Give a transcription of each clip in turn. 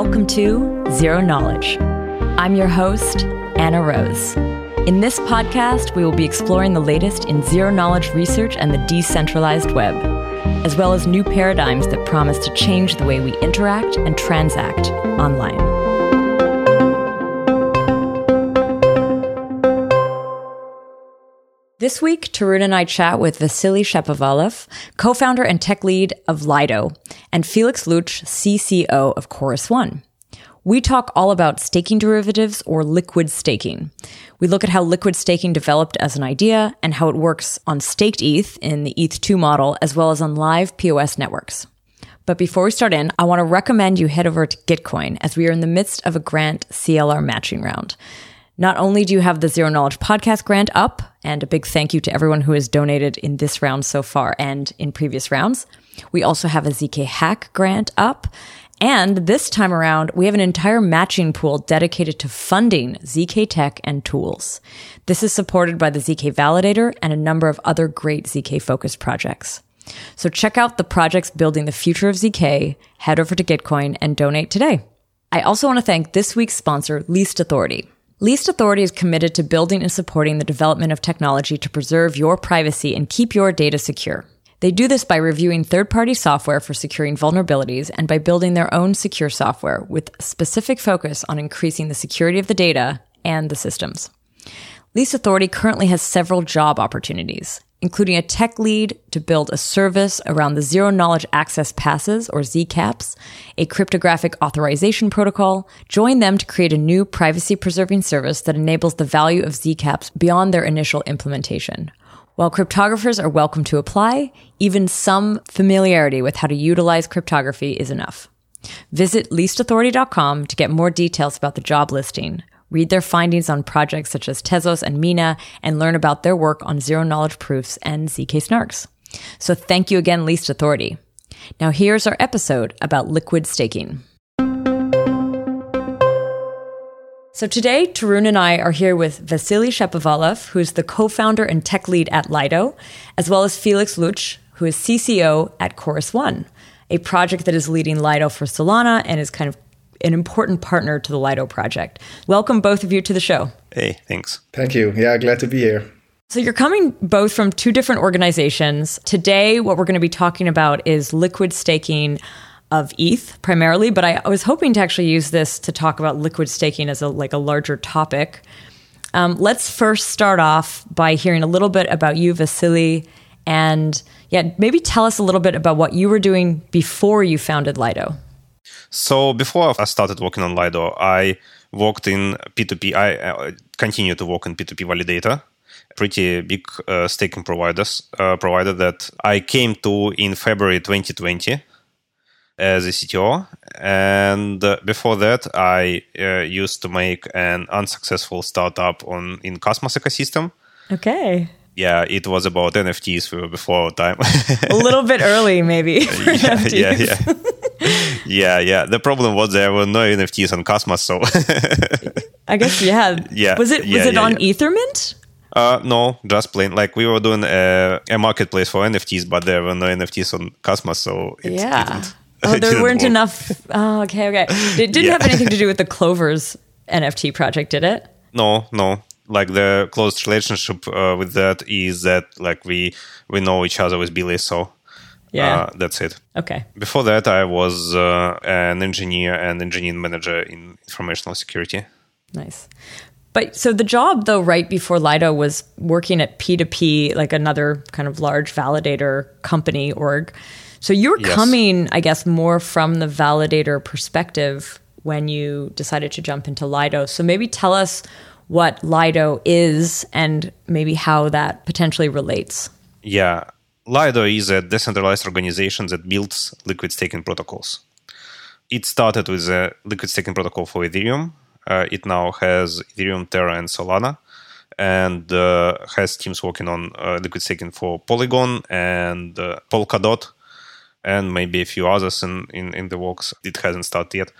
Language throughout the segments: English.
Welcome to Zero Knowledge. I'm your host, Anna Rose. In this podcast, we will be exploring the latest in zero knowledge research and the decentralized web, as well as new paradigms that promise to change the way we interact and transact online. This week, Tarun and I chat with Vasily Shapovalov, co-founder and tech lead of Lido, and Felix Lutsch, CCO of Chorus One. We talk all about staking derivatives or liquid staking. We look at how liquid staking developed as an idea and how it works on staked ETH in the ETH2 model, as well as on live POS networks. But before we start in, I want to recommend you head over to Gitcoin as we are in the midst of a grant CLR matching round. Not only do you have the Zero Knowledge Podcast grant up, and a big thank you to everyone who has donated in this round so far and in previous rounds, we also have a ZK Hack grant up. And this time around, we have an entire matching pool dedicated to funding ZK tech and tools. This is supported by the ZK Validator and a number of other great ZK focused projects. So check out the projects building the future of ZK, head over to Gitcoin and donate today. I also want to thank this week's sponsor, Least Authority. Least Authority is committed to building and supporting the development of technology to preserve your privacy and keep your data secure. They do this by reviewing third party software for securing vulnerabilities and by building their own secure software with specific focus on increasing the security of the data and the systems. Least Authority currently has several job opportunities including a tech lead to build a service around the zero knowledge access passes or ZCAPs, a cryptographic authorization protocol. Join them to create a new privacy preserving service that enables the value of ZCAPs beyond their initial implementation. While cryptographers are welcome to apply, even some familiarity with how to utilize cryptography is enough. Visit leastauthority.com to get more details about the job listing. Read their findings on projects such as Tezos and Mina and learn about their work on zero knowledge proofs and ZK snarks. So thank you again, Least Authority. Now here's our episode about liquid staking. So today, Tarun and I are here with Vasily Shapovalov, who is the co-founder and tech lead at Lido, as well as Felix Lutsch, who is CCO at Chorus One, a project that is leading Lido for Solana and is kind of an important partner to the Lido project. Welcome both of you to the show. Hey, thanks. Thank you. Yeah, glad to be here. So you're coming both from two different organizations. Today, what we're going to be talking about is liquid staking of ETH primarily, but I was hoping to actually use this to talk about liquid staking as a like a larger topic. Um, let's first start off by hearing a little bit about you, Vasily, and yeah, maybe tell us a little bit about what you were doing before you founded Lido. So before I started working on Lido, I worked in P2P. I uh, continue to work in P2P validator, pretty big uh, staking providers uh, provider that I came to in February 2020 as a CTO. And uh, before that, I uh, used to make an unsuccessful startup on in Cosmos ecosystem. Okay yeah, it was about NFTs before time. a little bit early, maybe. yeah, yeah, yeah, yeah, yeah. The problem was there were no NFTs on Cosmos, so. I guess yeah. Yeah. Was it was yeah, it yeah, on. Ethermint? Uh, no, just plain. Like we were doing a, a, marketplace for NFTs, but there were no NFTs on Cosmos, so it yeah. didn't. Oh, there weren't work. enough. Oh, okay, okay. It didn't Yeah. have anything to do with the Clovers NFT project, did it? No, no. Like the close relationship uh, with that is that like we we know each other with Billy, so Yeah. uh, that's it. okay. Before that, I was uh, an engineer and engineering manager in informational security. Nice. But so the job though, right before Lido was working at P2P, like another kind of large validator company org. So you're Yes. coming, I guess, more from the validator perspective when you decided to jump into Lido. So maybe tell us what Lido is and maybe how that potentially relates. Yeah, Lido is a decentralized organization that builds liquid staking protocols. It started with a liquid staking protocol for Ethereum. Uh, it now has Ethereum, Terra, and Solana, and uh, has teams working on uh, liquid staking for Polygon and uh, Polkadot, and maybe a few others in, in, in the works. It hasn't started yet.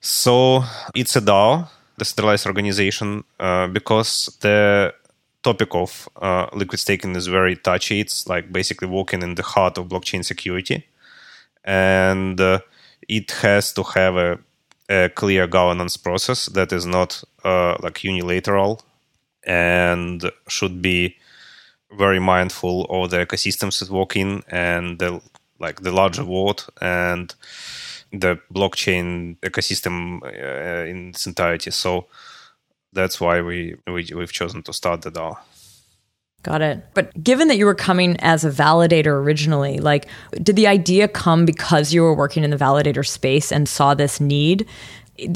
So it's a DAO, decentralized organization, uh, because the topic of uh, liquid staking is very touchy. It's like basically walking in the heart of blockchain security, and uh, it has to have a a clear governance process that is not uh, like unilateral and should be very mindful of the ecosystems that walk in and the like the larger world and the blockchain ecosystem uh, in its entirety. So that's why we, we we've chosen to start the DAO. Got it. But given that you were coming as a validator originally, like did the idea come because you were working in the validator space and saw this need?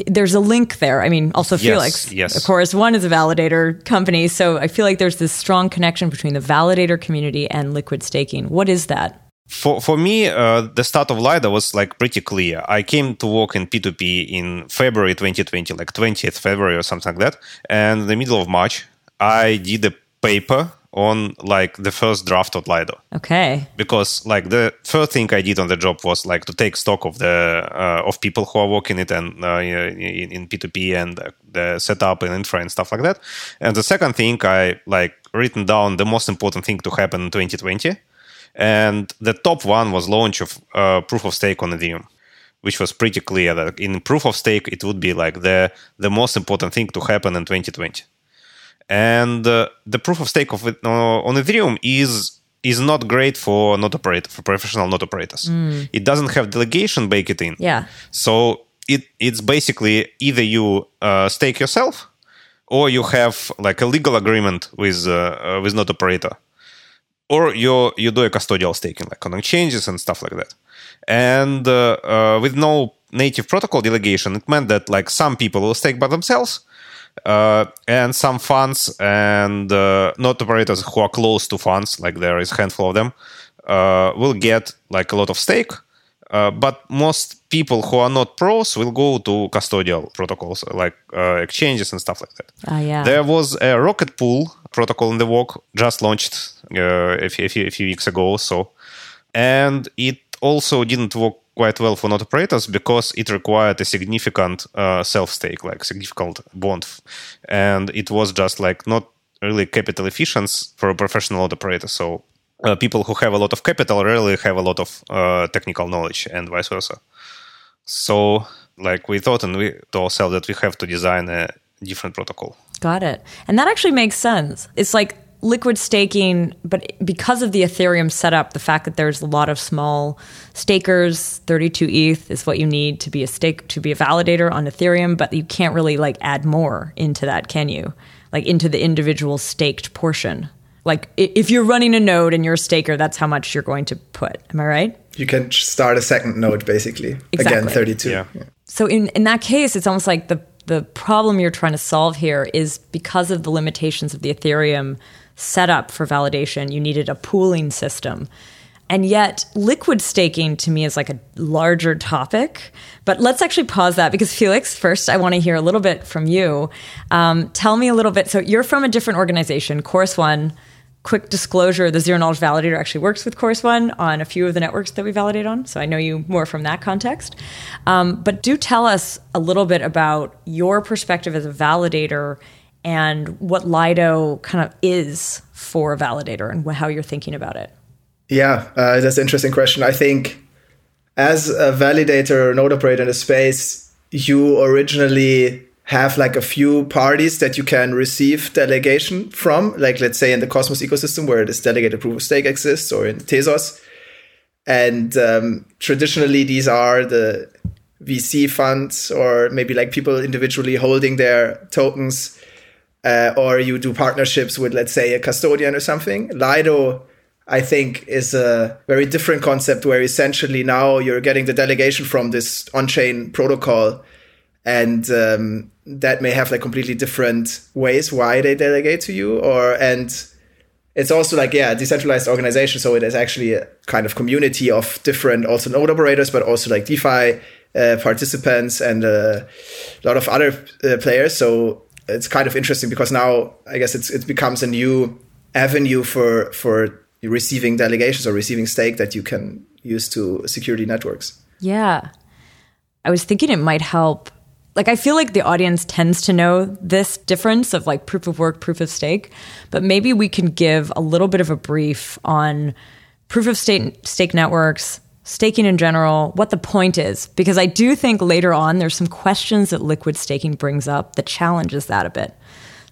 There's a link there. I mean, also Felix, yes, yes. of course, one is a validator company. So I feel like there's this strong connection between the validator community and liquid staking. What is that? For for me, uh, the start of Lido was like pretty clear. I came to work in P2P in February 2020, like 20th February or something like that. And in the middle of March, I did a paper on like the first draft of Lido. Okay. Because like the first thing I did on the job was like to take stock of the uh, of people who are working it and uh, in, in P2P and the setup and infra and stuff like that. And the second thing I like written down the most important thing to happen in 2020. And the top one was launch of uh, proof of stake on Ethereum which was pretty clear that in proof of stake it would be like the the most important thing to happen in 2020 and uh, the proof of stake of uh, on Ethereum is is not great for node operator for professional node operators. Mm. It doesn't have delegation baked in. Yeah. So it it's basically either you uh, stake yourself or you have like a legal agreement with uh, uh with node operator, or you you do a custodial staking like on exchanges and stuff like that. And uh, with no native protocol delegation, it meant that like some people will stake by themselves uh, and some funds and uh, node operators who are close to funds, like there is a handful of them, uh, will get like a lot of stake. Uh, but most people who are not pros will go to custodial protocols like uh, exchanges and stuff like that. Uh, yeah. There was a Rocket Pool protocol in the work just launched uh, a, few, a, few, weeks ago. So, and it also didn't work quite well for node operators because it required a significant uh, self stake, like significant bond, and it was just like not really capital efficient for a professional node operator. So uh, people who have a lot of capital rarely have a lot of uh, technical knowledge, and vice versa. So like we thought and we to ourselves that we have to design a different protocol. Got it. And that actually makes sense. It's like liquid staking, but because of the Ethereum setup, the fact that there's a lot of small stakers, 32 ETH is what you need to be a stake to be a validator on Ethereum, but you can't really like add more into that, can you? Like into the individual staked portion. Like if you're running a node and you're a staker, that's how much you're going to put. Am I right? You can start a second node basically. Exactly. Again, 32. Yeah. yeah. So in, in that case, it's almost like the the problem you're trying to solve here is because of the limitations of the Ethereum setup for validation, you needed a pooling system. And yet, liquid staking to me is like a larger topic. But let's actually pause that because, Felix, first, I want to hear a little bit from you. Um, tell me a little bit. So, you're from a different organization, Chorus One. Quick disclosure the Zero Knowledge Validator actually works with Chorus One on a few of the networks that we validate on. So, I know you more from that context. Um, but do tell us a little bit about your perspective as a validator and what Lido kind of is for a validator and how you're thinking about it. Yeah, uh, that's an interesting question. I think as a validator or node operator in the space, you originally have like a few parties that you can receive delegation from, like let's say in the Cosmos ecosystem where this delegated proof of stake exists, or in Tezos. And um, traditionally, these are the VC funds or maybe like people individually holding their tokens uh, or you do partnerships with, let's say, a custodian or something. Lido, I think, is a very different concept where essentially now you're getting the delegation from this on chain protocol. And um, that may have like completely different ways why they delegate to you, or and it's also like yeah, decentralized organization. So it is actually a kind of community of different also node operators, but also like DeFi uh, participants and a lot of other uh, players. So it's kind of interesting because now I guess it's it becomes a new avenue for for receiving delegations or receiving stake that you can use to security networks. Yeah. I was thinking it might help. Like, I feel like the audience tends to know this difference of like proof of work, proof of stake, but maybe we can give a little bit of a brief on proof of stake, stake networks, staking in general, what the point is, because I do think later on there's some questions that liquid staking brings up that challenges that a bit.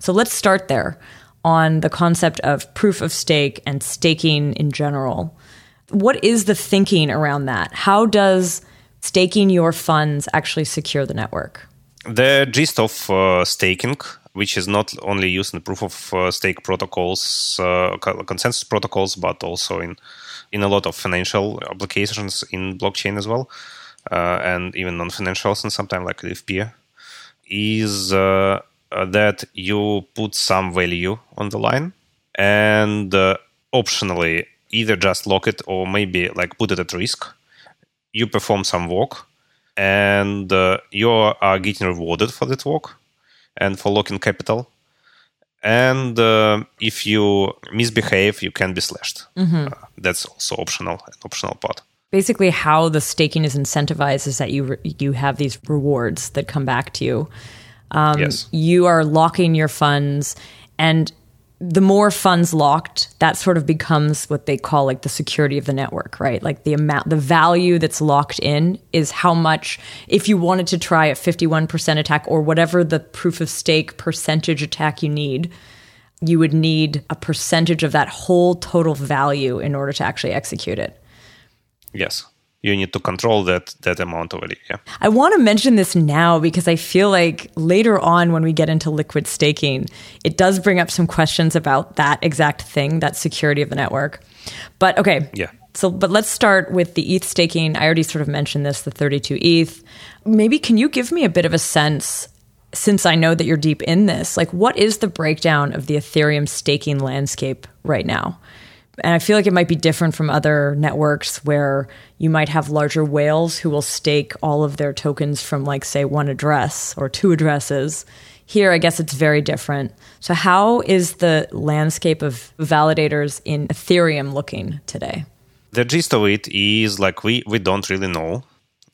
So let's start there on the concept of proof of stake and staking in general. What is the thinking around that? How does staking your funds actually secure the network? The gist of uh, staking, which is not only used in proof of uh, stake protocols, uh, consensus protocols, but also in in a lot of financial applications in blockchain as well, uh, and even non-financials and sometimes like LFP, is uh, that you put some value on the line and optionally either just lock it or maybe like put it at risk. You perform some work and uh, you are getting rewarded for that work and for locking capital. And uh, if you misbehave, you can be slashed. Mm-hmm. Uh, that's also optional, an optional part. Basically, how the staking is incentivized is that you re- you have these rewards that come back to you. Um, yes. You are locking your funds, and the more funds locked, that sort of becomes what they call like the security of the network, right? Like the amount, the value that's locked in is how much, if you wanted to try a 51% attack or whatever the proof of stake percentage attack you need, you would need a percentage of that whole total value in order to actually execute it. Yes you need to control that that amount of it. Yeah. I want to mention this now because I feel like later on when we get into liquid staking, it does bring up some questions about that exact thing, that security of the network. But okay. Yeah. So, but let's start with the ETH staking. I already sort of mentioned this, the 32 ETH. Maybe can you give me a bit of a sense since I know that you're deep in this, like what is the breakdown of the Ethereum staking landscape right now? And I feel like it might be different from other networks where you might have larger whales who will stake all of their tokens from, like, say, one address or two addresses. Here, I guess it's very different. So, how is the landscape of validators in Ethereum looking today? The gist of it is like we, we don't really know.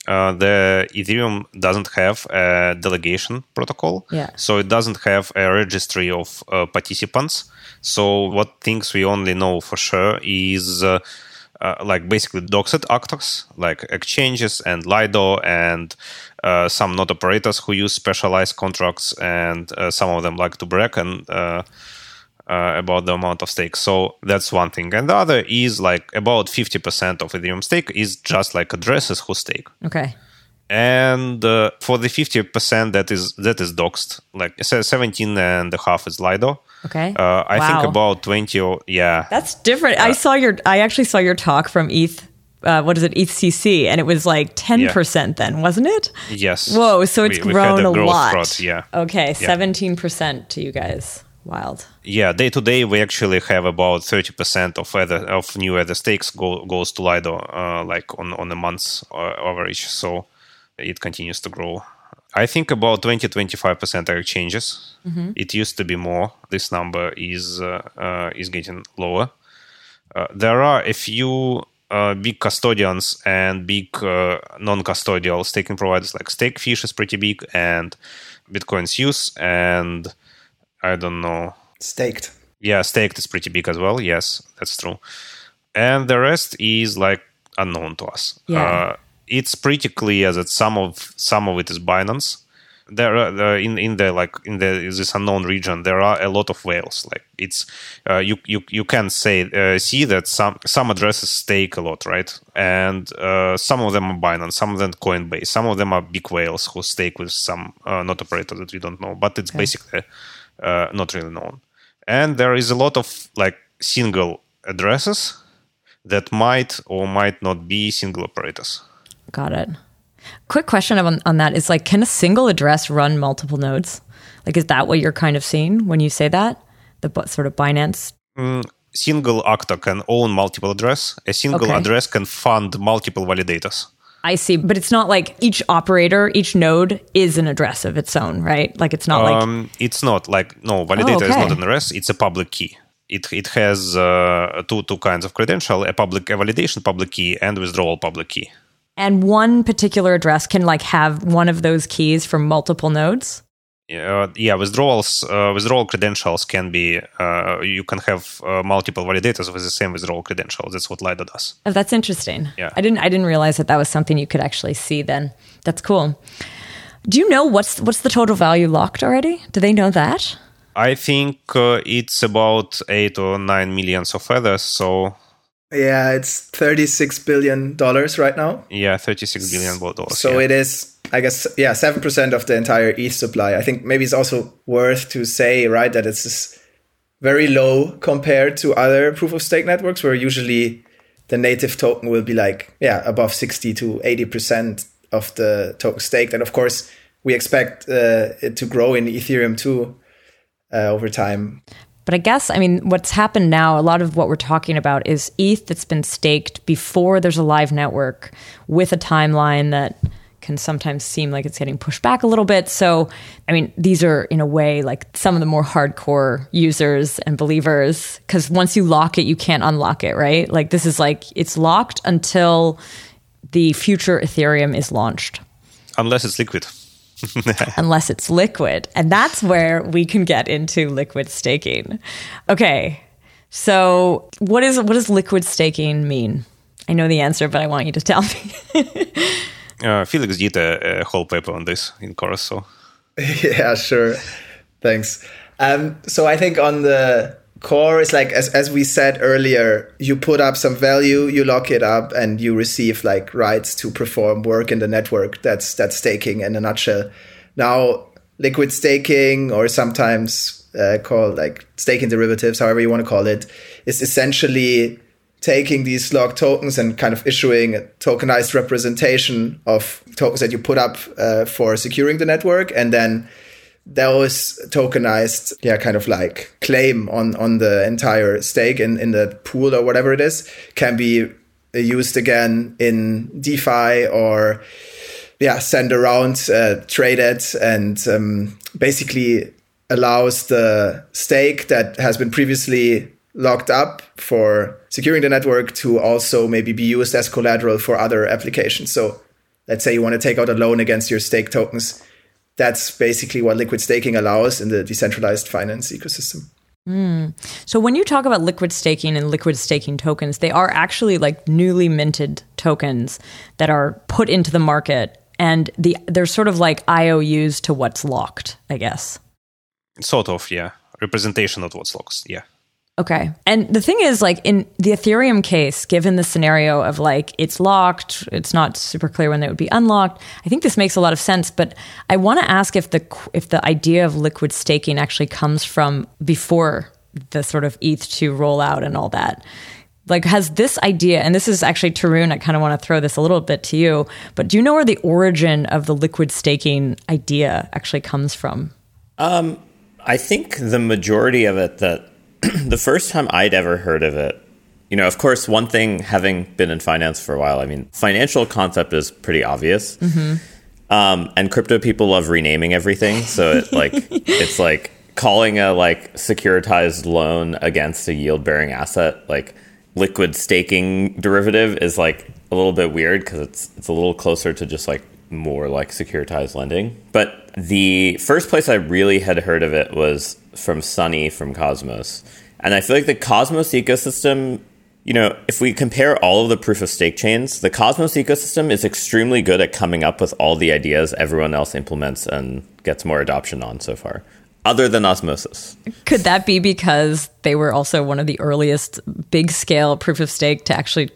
Uh, the Ethereum doesn't have a delegation protocol, yeah. so it doesn't have a registry of uh, participants. So what things we only know for sure is uh, uh, like basically doxed actors like exchanges and Lido and uh, some node operators who use specialized contracts and uh, some of them like to break and uh, uh, about the amount of stake. So that's one thing. And the other is like about 50% of Ethereum stake is just like addresses who stake. Okay and uh, for the 50% that is that is doxed like 17 and a half is lido okay uh, i wow. think about 20 or yeah that's different uh, i saw your i actually saw your talk from eth uh, what is it ethcc and it was like 10% yeah. then wasn't it yes whoa so it's we, grown a lot growth, yeah okay yeah. 17% to you guys wild yeah day to day we actually have about 30% of other of new other stakes go, goes to lido uh, like on on a month's uh, average so it continues to grow. I think about 20 25% are changes. Mm-hmm. It used to be more. This number is uh, uh, is getting lower. Uh, there are a few uh, big custodians and big uh, non-custodial staking providers like Stakefish is pretty big and Bitcoin Suisse and I don't know. Staked. Yeah, staked is pretty big as well. Yes, that's true. And the rest is like unknown to us. Yeah uh, it's pretty clear that some of some of it is Binance. There, are, there in in the like in the this unknown region, there are a lot of whales. Like it's uh, you you you can say uh, see that some some addresses stake a lot, right? And uh, some of them are Binance, some of them Coinbase, some of them are big whales who stake with some uh, not operator that we don't know, but it's okay. basically uh, not really known. And there is a lot of like single addresses that might or might not be single operators. Got it. Quick question on, on that is like, can a single address run multiple nodes? Like, is that what you're kind of seeing when you say that? The sort of Binance? Mm, single actor can own multiple address. A single okay. address can fund multiple validators. I see, but it's not like each operator, each node is an address of its own, right? Like it's not um, like it's not like no validator oh, okay. is not an address; it's a public key. It it has uh, two two kinds of credential: a public a validation public key and withdrawal public key and one particular address can like have one of those keys from multiple nodes? Uh, yeah, withdrawals, uh, withdrawal credentials can be, uh, you can have uh, multiple validators with the same withdrawal credential. That's what Lido does. Oh, that's interesting. Yeah. I didn't I didn't realize that that was something you could actually see then. That's cool. Do you know what's what's the total value locked already? Do they know that? I think uh, it's about eight or nine millions of ethers. So Yeah, it's thirty-six billion dollars right now. yeah, thirty-six billion dollars. So yeah. it is, I guess, yeah, seven percent of the entire ETH supply. I think maybe it's also worth to say, right, that it's very low compared to other proof of stake networks, where usually the native token will be like, yeah, above sixty to eighty percent of the token staked, and of course we expect uh, it to grow in Ethereum too uh, over time. But I guess, I mean, what's happened now, a lot of what we're talking about is ETH that's been staked before there's a live network with a timeline that can sometimes seem like it's getting pushed back a little bit. So, I mean, these are in a way like some of the more hardcore users and believers, because once you lock it, you can't unlock it, right? Like, this is like, it's locked until the future Ethereum is launched unless it's liquid. unless it's liquid. And that's where we can get into liquid staking. Okay. So, what is what does liquid staking mean? I know the answer, but I want you to tell me. Uh, Felix did a, a whole paper on this in course, so yeah, sure. Thanks. Um, so I think on the core is like as as we said earlier, you put up some value, you lock it up, and you receive like rights to perform work in the network. That's that's staking in a nutshell. Now, liquid staking, or sometimes uh, called like staking derivatives, however you want to call it, is essentially taking these locked tokens and kind of issuing a tokenized representation of tokens that you put up uh, for securing the network, and then those tokenized, yeah, kind of like claim on on the entire stake in in the pool or whatever it is can be used again in DeFi or yeah, send around, uh, it, and um, basically allows the stake that has been previously locked up for securing the network to also maybe be used as collateral for other applications. So let's say you want to take out a loan against your stake tokens. That's basically what liquid staking allows in the decentralized finance ecosystem. Hmm. so, when you talk about liquid staking and liquid staking tokens, they are actually like newly minted tokens that are put into the market and the they're sort of like IOUs to what's locked, I guess. sort of, yeah, representation of what's locked. Yeah. Okay. And the thing is, like in the Ethereum case, given the scenario of like it's locked, it's not super clear when it would be unlocked. I think this makes a lot of sense. But I want to ask if the if the idea of liquid staking actually comes from before the sort of ETH two rollout and all that. Like, has this idea, and this is actually Tarun, I kind of want to throw this a little bit to you, but do you know where the origin of the liquid staking idea actually comes from? Um, I think the majority of it that the first time I'd ever heard of it, you know, of course, one thing having been in finance for a while, I mean, financial concept is pretty obvious. Um, and crypto people love renaming everything. So it like it's like calling a like securitized loan against a yield bearing asset like liquid staking derivative is like a little bit weird because it's it's a little closer to just like more like securitized lending. But the first place I really had heard of it was from Sunny from Cosmos. And I feel like the Cosmos ecosystem, you know, if we compare all of the proof of stake chains, the Cosmos ecosystem is extremely good at coming up with all the ideas everyone else implements and gets more adoption on so far, other than Osmosis. Could that be because they were also one of the earliest big scale proof of stake to actually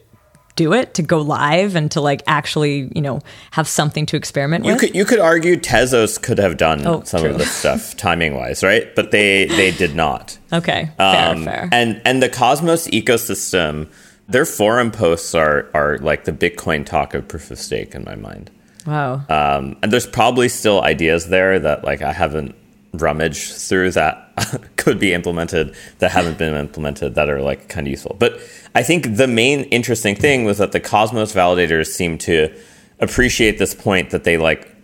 do it, to go live and to like actually, you know, have something to experiment You with? could you could argue Tezos could have done Oh, some true. of this stuff timing wise, right? But they they did not. okay, fair, Um, fair. And and the Cosmos ecosystem, their forum posts are are like the Bitcoin talk of proof of stake in my mind. wow. Um, and there's probably still ideas there that like I haven't rummaged through that could be implemented that haven't been implemented that are like kind of useful. But I think the main interesting thing was that the Cosmos validators seem to appreciate this point that they like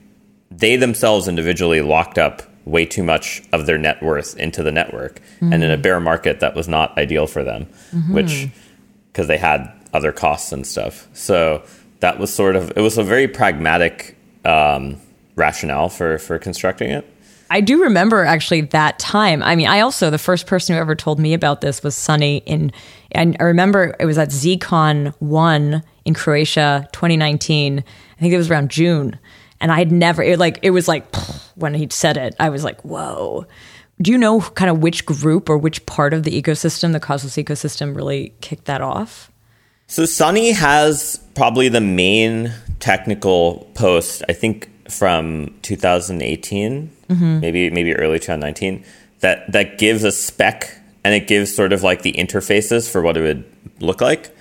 they themselves individually locked up way too much of their net worth into the network and in a bear market that was not ideal for them which because they had other costs and stuff. So that was sort of it was a very pragmatic um, rationale for for constructing it I do remember actually that time. I mean, I also the first person who ever told me about this was Sunny in and I remember it was at ZCon 1 in Croatia 2019. I think it was around June. And I had never it like it was like when he said it, I was like, "Whoa." Do you know kind of which group or which part of the ecosystem, the Cosmos ecosystem really kicked that off? So Sunny has probably the main technical post, I think from 2018, mm-hmm. maybe maybe early 2019, that that gives a spec and it gives sort of like the interfaces for what it would look like.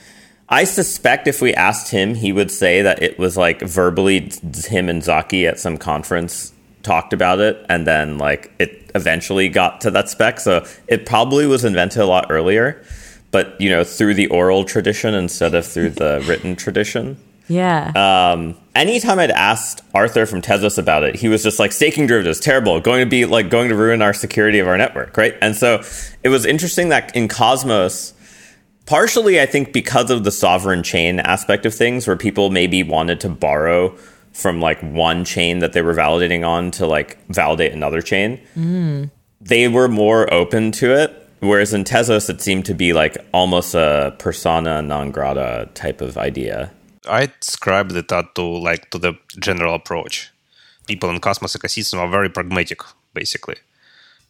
I suspect if we asked him, he would say that it was like verbally him and Zaki at some conference talked about it, and then like it eventually got to that spec. So it probably was invented a lot earlier, but you know through the oral tradition instead of through the written tradition. Yeah. Um, anytime I'd asked Arthur from Tezos about it, he was just like, staking derivatives, terrible, going to be like going to ruin our security of our network, right? And so it was interesting that in Cosmos, partially I think because of the sovereign chain aspect of things, where people maybe wanted to borrow from like one chain that they were validating on to like validate another chain, mm. they were more open to it. Whereas in Tezos, it seemed to be like almost a persona non grata type of idea. I described it to like to the general approach. People in Cosmos ecosystem are very pragmatic, basically.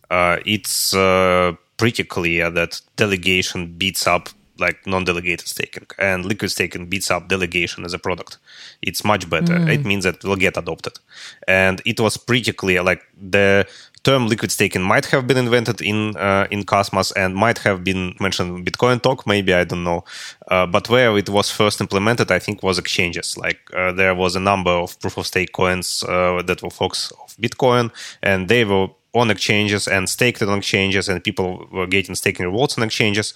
Uh, it's uh, pretty clear that delegation beats up like non-delegated staking and liquid staking beats up delegation as a product it's much better mm. it means that it will get adopted and it was pretty clear like the term liquid staking might have been invented in uh, in Cosmos and might have been mentioned in Bitcoin talk, maybe I don't know. Uh, but where it was first implemented, I think, was exchanges. Like uh, there was a number of proof of stake coins uh, that were forks of Bitcoin, and they were on exchanges and staked on exchanges, and people were getting staking rewards on exchanges,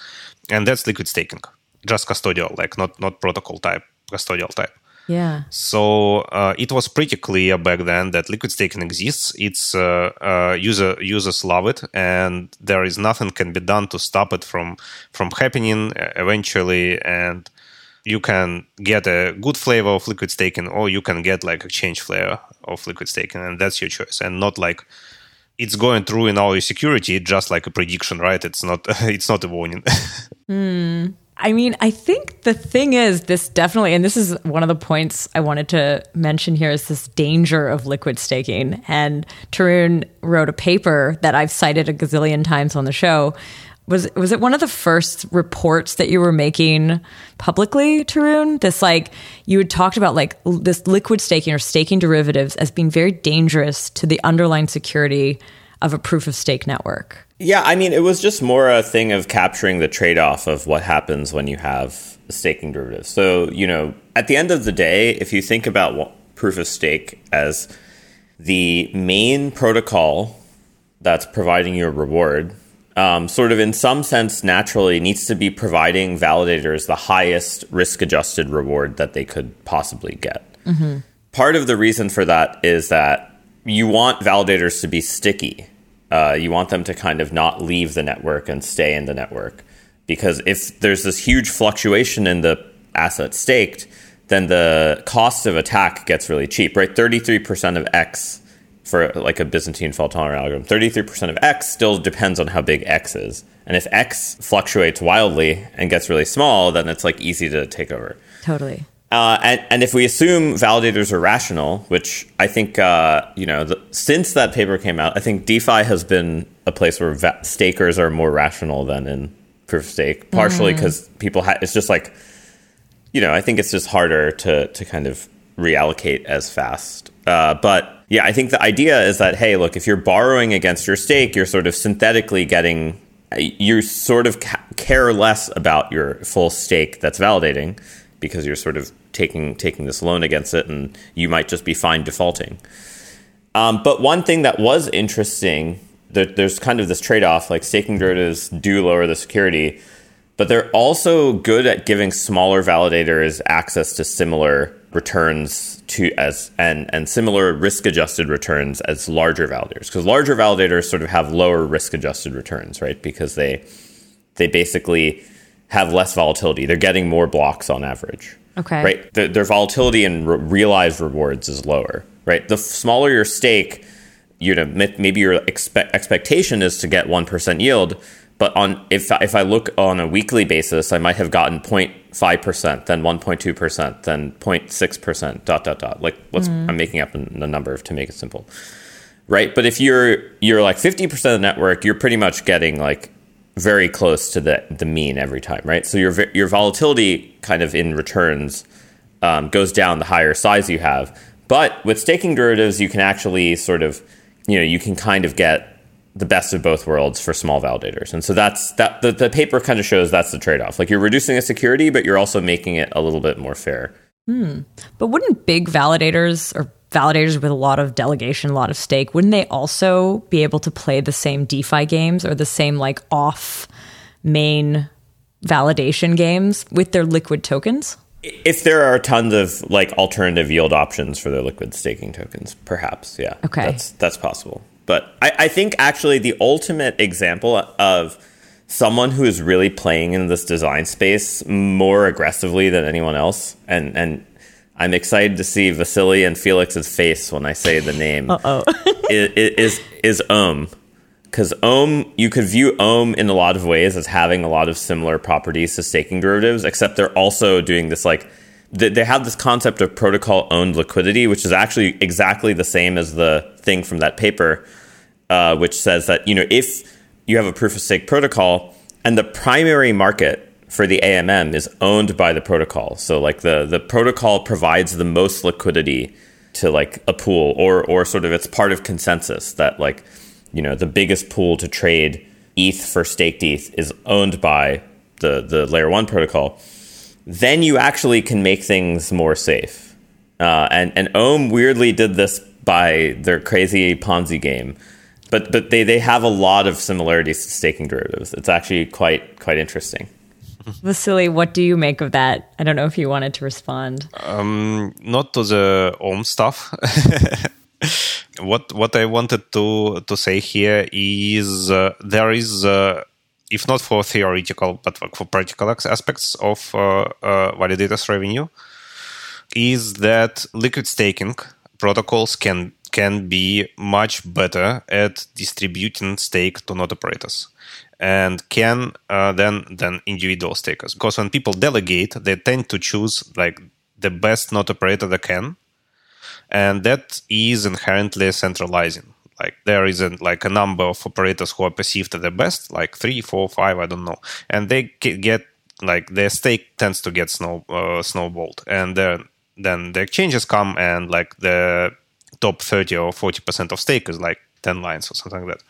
and that's liquid staking, just custodial, like not not protocol type, custodial type. Yeah. So uh, it was pretty clear back then that liquid staking exists. It's uh, uh, user users love it, and there is nothing can be done to stop it from from happening eventually. And you can get a good flavor of liquid staking, or you can get like exchange flavor of liquid staking, and that's your choice, and not like it's going through in all your security. Just like a prediction, right? It's not it's not a warning. mm. I mean, I think the thing is, this definitely, and this is one of the points I wanted to mention here is this danger of liquid staking. And Tarun wrote a paper that I've cited a gazillion times on the show. Was was it one of the first reports that you were making publicly, Tarun? This like you had talked about like this liquid staking or staking derivatives as being very dangerous to the underlying security of a proof of stake network. Yeah, I mean, it was just more a thing of capturing the trade off of what happens when you have staking derivative. So, you know, at the end of the day, if you think about proof of stake as the main protocol that's providing you a reward, um, sort of in some sense, naturally needs to be providing validators the highest risk adjusted reward that they could possibly get. Mm-hmm. Part of the reason for that is that you want validators to be sticky uh, you want them to kind of not leave the network and stay in the network. Because if there's this huge fluctuation in the asset staked, then the cost of attack gets really cheap, right? 33% of X for like a Byzantine fault tolerant algorithm, 33% of X still depends on how big X is. And if X fluctuates wildly and gets really small, then it's like easy to take over. Totally. Uh, and, and, if we assume validators are rational, which I think, uh, you know, the, since that paper came out, I think DeFi has been a place where va- stakers are more rational than in proof of stake, partially because mm. people, ha- it's just like, you know, I think it's just harder to, to kind of reallocate as fast. Uh, but yeah, I think the idea is that, hey, look, if you're borrowing against your stake, you're sort of synthetically getting, you sort of ca- care less about your full stake that's validating because you're sort of taking taking this loan against it, and you might just be fine defaulting. Um, but one thing that was interesting, there, there's kind of this trade off. Like staking derivatives do lower the security, but they're also good at giving smaller validators access to similar returns to as and and similar risk adjusted returns as larger validators because larger validators sort of have lower risk adjusted returns right because they they basically have less volatility they're getting more blocks on average Okay. Right. The, their volatility and re- realized rewards is lower. Right. The f- smaller your stake, you know maybe your expect, expectation is to get 1% yield but on if if I look on a weekly basis I might have gotten 0.5% then 1.2% then 0.6% dot dot dot like what's mm. I'm making up a, number to make it simple right but if you're you're like 50% of the network you're pretty much getting like very close to the the mean every time right so your your volatility kind of in returns um, goes down the higher size you have but with staking derivatives, you can actually sort of, you know, you can kind of get the best of both worlds for small validators. And so that's that the, the paper kind of shows that's the trade-off. Like you're reducing a security, but you're also making it a little bit more fair. Hmm. But wouldn't big validators or validators with a lot of delegation, a lot of stake, wouldn't they also be able to play the same DeFi games or the same like off main validation games with their liquid tokens? If there are tons of like alternative yield options for their liquid staking tokens, perhaps, yeah. Okay. That's that's possible. But I, I think actually the ultimate example of someone who is really playing in this design space more aggressively than anyone else, and and I'm excited to see Vasily and Felix's face when I say the name. oh is, is is Ohm because Ohm, you could view Ohm in a lot of ways as having a lot of similar properties to staking derivatives, except they're also doing this like they have this concept of protocol owned liquidity, which is actually exactly the same as the thing from that paper, uh, which says that you know if you have a proof of stake protocol and the primary market for the AMM is owned by the protocol, so like the the protocol provides the most liquidity to like a pool, or or sort of it's part of consensus that like you know the biggest pool to trade ETH for staked ETH is owned by the the layer one protocol, then you actually can make things more safe. Uh, and and Ohm weirdly did this by their crazy Ponzi game, but but they they have a lot of similarities to staking derivatives. It's actually quite quite interesting. Vasily, what do you make of that? I don't know if you wanted to respond. Um, not to the Ohm stuff. what what I wanted to to say here is uh, there is. Uh, if not for theoretical, but for practical aspects of uh, uh, validators revenue, is that liquid staking protocols can can be much better at distributing stake to node operators and can uh, than individual stakers because when people delegate they tend to choose like the best node operator they can. And that is inherently centralizing. Like there isn't like a number of operators who are perceived as the best like three four five i don't know. And they get like their stake tends to get snow uh, snowballed. And then then the exchanges come and like the top 30 or 40 percent of stake is like 10 lines or something like that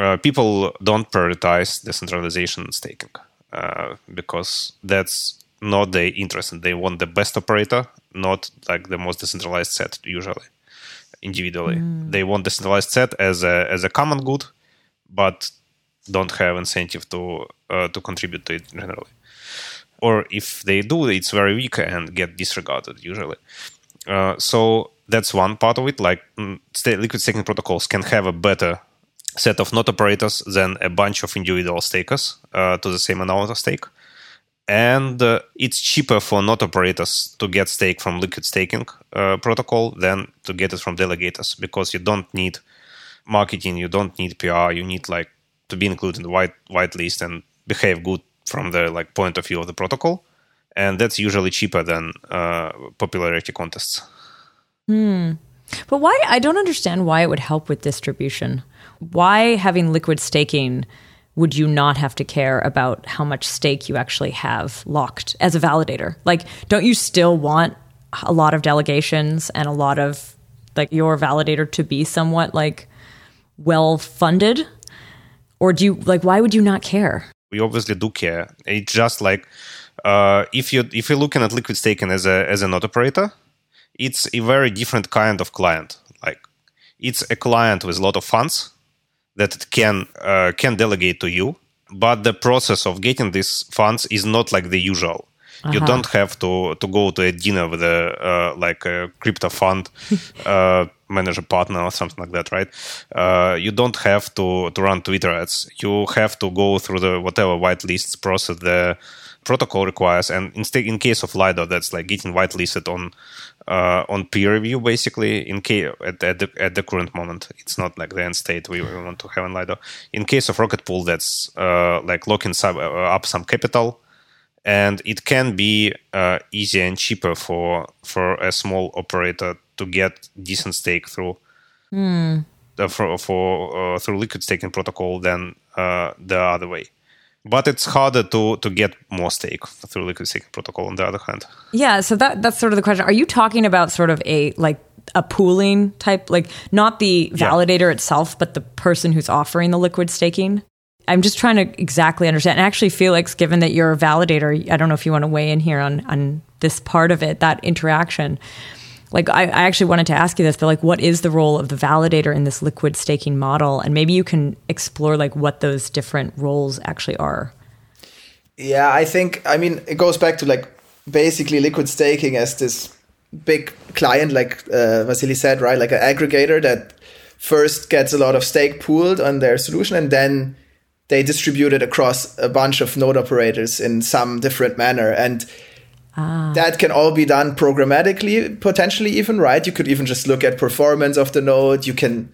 uh, people don't prioritize decentralization staking uh, because that's not their interest they want the best operator not like the most decentralized set usually individually. Mm. They want decentralized set as a as a common good, but don't have incentive to uh, to contribute to it generally. Or if they do, it's very weak and get disregarded usually. Uh, so that's one part of it. Like mm, liquid staking protocols can have a better set of node operators than a bunch of individual stakers uh, to the same amount of stake. And uh, it's cheaper for node operators to get stake from liquid staking uh, protocol than to get it from delegators because you don't need marketing you don't need pr you need like to be included in the white white list and behave good from the like point of view of the protocol. And that's usually cheaper than uh, popularity contests. Hmm. But why i don't understand why it would help with distribution why having liquid staking would you not have to care about how much stake you actually have locked as a validator? Like, don't you still want a lot of delegations and a lot of like your validator to be somewhat like well funded? Or do you like why would you not care? We obviously do care. It's just like uh, if you if you're looking at liquid staking as a as a node operator, it's a very different kind of client. Like it's a client with a lot of funds that it can uh, can delegate to you but the process of getting these funds is not like the usual uh-huh. you don't have to to go to a dinner with a uh, like a crypto fund uh, manager partner or something like that right uh, you don't have to to run twitter ads you have to go through the whatever white lists process the protocol requires, and in, in case of Lido, that's like getting whitelisted on uh, on peer review, basically. In case at, at, the at the current moment, it's not like the end state we, we want to have in Lido. In case of Rocket Pool, that's uh, like locking sub, uh, up some capital, and it can be uh, easier and cheaper for for a small operator to get decent stake through. Hmm. Uh, for, for uh, through liquid staking protocol than uh, the other way. But it's harder to to get more stake through liquid staking protocol. On the other hand, Yeah, so that that's sort of the question. Are you talking about sort of a like a pooling type, like not the Yeah. validator itself, but the person who's offering the liquid staking? I'm just trying to exactly understand. And actually, Felix, given that you're a validator, I don't know if you want to weigh in here on on this part of it, that interaction. Like, I, I actually wanted to ask you this, but like, what is the role of the validator in this liquid staking model? And maybe you can explore like what those different roles actually are. Yeah, I think I mean it goes back to like basically liquid staking as this big client, like uh, Vasily said, right? Like an aggregator that first gets a lot of stake pooled on their solution, and then they distribute it across a bunch of node operators in some different manner, and Ah. that can all be done programmatically, potentially even, right? You could even just look at performance of the node. You can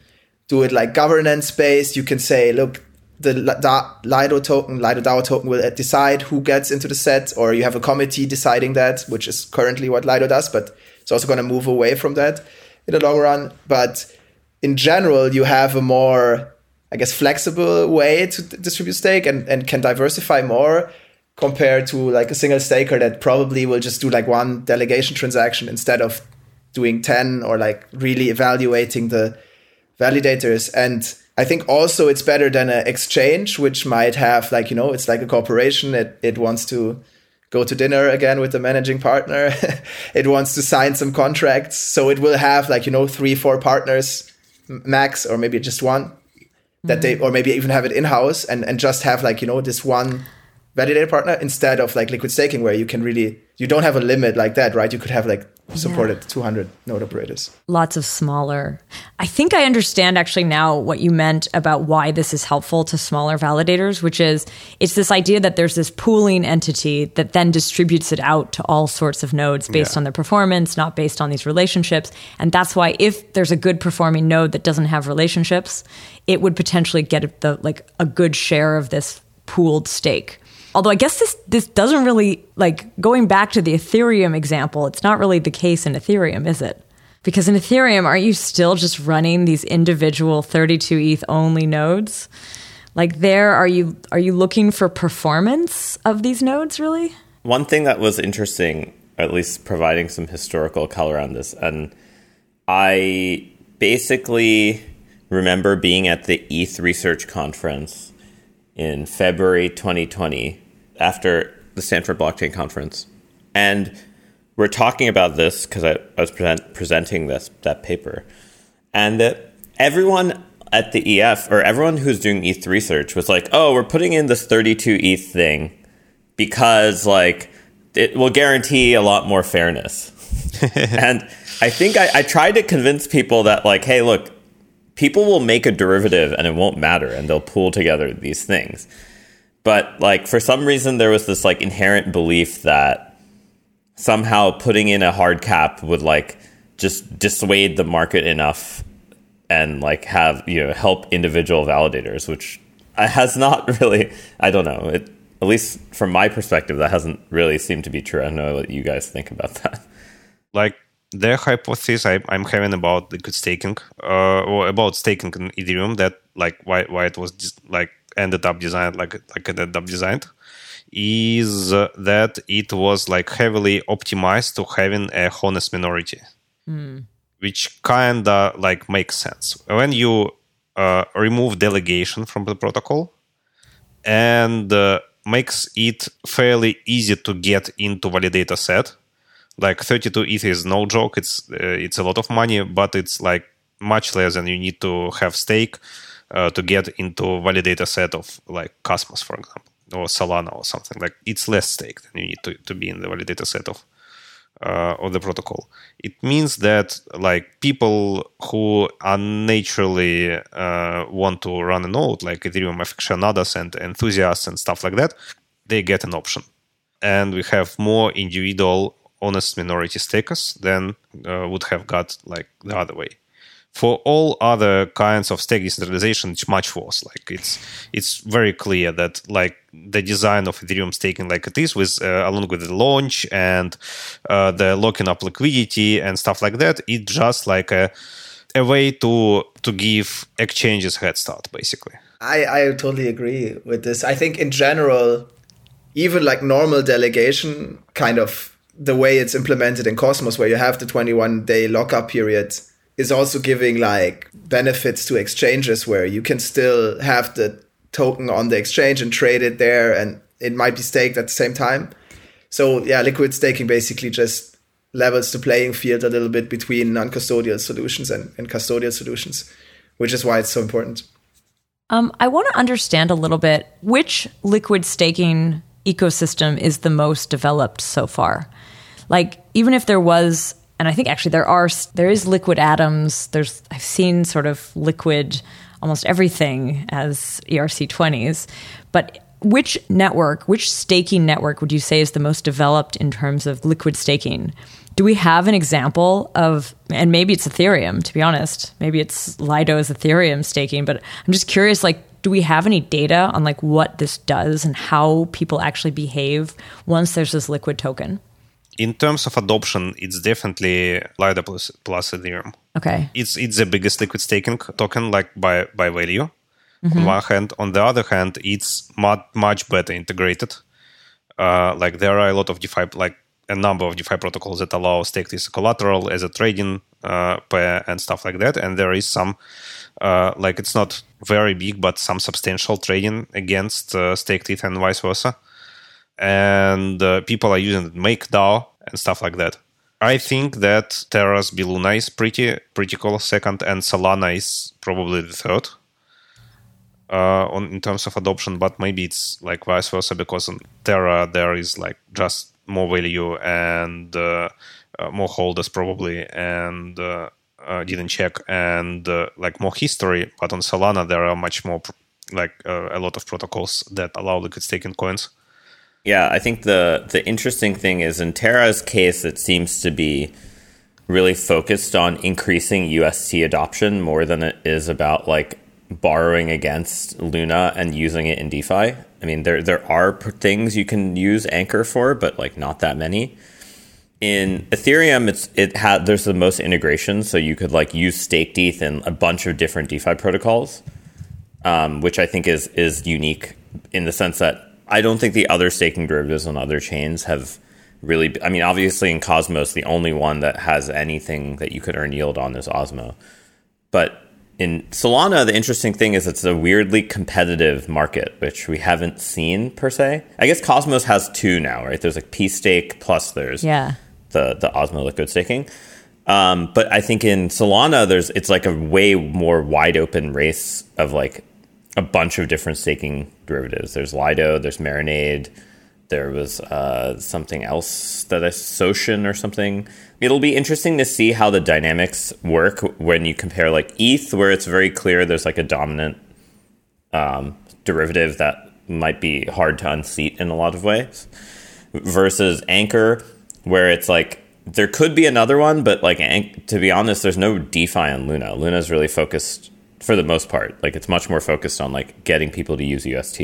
do it like governance based. You can say, look, the Li- Lido token, Lido DAO token will decide who gets into the set, or you have a committee deciding that, which is currently what Lido does, but it's also going to move away from that in the long run. But in general, you have a more, I guess, flexible way to distribute stake and, and can diversify more compared to like a single staker that probably will just do like one delegation transaction instead of doing 10 or like really evaluating the validators. And i think also it's better than an exchange which might have like you know it's like a corporation. It, it wants to go to dinner again with the managing partner. It wants to sign some contracts. So it will have like you know three four partners max or maybe just one that they mm-hmm. or maybe even have it in house and and just have like you know this one validator partner instead of like liquid staking where you can really you don't have a limit like that right you could have like supported 200 node operators lots of smaller. I think I understand actually now what you meant about why this is helpful to smaller validators, which is it's this idea that there's this pooling entity that then distributes it out to all sorts of nodes based Yeah. on their performance, not based on these relationships. And that's why if there's a good performing node that doesn't have relationships, it would potentially get the like a good share of this pooled stake. Although I guess this this doesn't really like going back to the Ethereum example, it's not really the case in Ethereum, is it? Because in Ethereum, aren't you still just running these individual 32 ETH only nodes? Like there are you are you looking for performance of these nodes really? One thing that was interesting, at least providing some historical color on this, and I basically remember being at the ETH Research Conference in February 2020 after the Stanford Blockchain Conference. And we're talking about this because I, I was present, presenting this that paper. And that everyone at the EF or everyone who's doing ETH research was like, oh, we're putting in this 32 ETH thing because like it will guarantee a lot more fairness. and I think I, I tried to convince people that like, hey, look, people will make a derivative and it won't matter and they'll pool together these things. But like for some reason there was this like inherent belief that somehow putting in a hard cap would like just dissuade the market enough and like have you know help individual validators which has not really i don't know. It at least from my perspective that hasn't really seemed to be true. I don't know what you guys think about that. Like the hypothesis I, I'm having about liquid staking, uh, or about staking in Ethereum, that like why why it was just, like ended up designed like like it ended up designed, is that it was like heavily optimized to having a honest minority, which kinda like makes sense. When you uh, remove delegation from the protocol and uh, makes it fairly easy to get into validator set like 32 ETH is no joke. It's uh, it's a lot of money, but it's like much less than you need to have stake uh, to get into validator set of like Cosmos, for example, or Solana or something. Like it's less stake than you need to, to be in the validator set of uh, of the protocol. It means that like people who unnaturally uh, want to run a node like Ethereum aficionados and enthusiasts and stuff like that, they get an option and we have more individual honest minority stakers than uh, would have got like the other way for all other kinds of stake decentralization it's much worse. Like it's it's very clear that like the design of ethereum staking like it is with uh, along with the launch and uh, the locking up liquidity and stuff like that it's just like a a way to to give exchanges head start basically. I i totally agree with this. I think in general even like normal delegation kind of the way it's implemented in cosmos where you have the 21 day lockup period is also giving like benefits to exchanges where you can still have the token on the exchange and trade it there and it might be staked at the same time. So yeah, liquid staking basically just levels the playing field a little bit between non-custodial solutions and, and custodial solutions, which is why it's so important. Um, I want to understand a little bit which liquid staking ecosystem is the most developed so far. Like, even if there was and I think actually there are there is liquid atoms. There's I've seen sort of liquid almost everything as ERC20s, but which network, which staking network would you say is the most developed in terms of liquid staking? Do we have an example of, and maybe it's Ethereum, to be honest, maybe it's Lido's Ethereum staking, but I'm just curious, like, do we have any data on like what this does and how people actually behave once there's this liquid token? In terms of adoption, it's definitely Lido plus, plus Ethereum. Okay. It's it's the biggest liquid staking token, like by by value. Mm-hmm. On one hand, on the other hand, it's much much better integrated. Uh, like there are a lot of DeFi, like a number of DeFi protocols that allow stake as a collateral, as a trading uh, pair, and stuff like that. And there is some, uh, like it's not very big, but some substantial trading against uh, staked ETH and vice versa and uh, people are using MakerDAO and stuff like that. I think that Terra's bLuna is pretty pretty cool second, and Solana is probably the third uh, on in terms of adoption. But maybe it's like vice versa because on Terra there is like just more value and uh, uh, more holders probably, and uh, uh, didn't check and uh, like more history. But on Solana there are much more like a lot of protocols that allow liquid staking coins. Yeah, I think the the interesting thing is in Terra's case, it seems to be really focused on increasing UST adoption more than it is about like borrowing against Luna and using it in DeFi. I mean, there there are things you can use Anchor for, but like not that many. In Ethereum, it's it had there's the most integration, so you could like use staked ETH in a bunch of different DeFi protocols, um, which I think is is unique in the sense that I don't think the other staking derivatives on other chains have really. I mean, obviously in Cosmos, the only one that has anything that you could earn yield on is Osmo. But in Solana, the interesting thing is it's a weirdly competitive market, which we haven't seen per se. I guess Cosmos has two now, right? There's like pSTAKE plus there's yeah. the the Osmo liquid staking. Um, but I think in Solana, there's it's like a way more wide open race of like a bunch of different staking derivatives. There's Lido, there's Marinade, there was uh, something else that is Socean or something. It'll be interesting to see how the dynamics work when you compare like ETH, where it's very clear there's like a dominant um, derivative that might be hard to unseat in a lot of ways, versus Anchor, where it's like there could be another one, but like to be honest, there's no DeFi on Luna. Luna's really focused for the most part. Like it's much more focused on like getting people to use UST.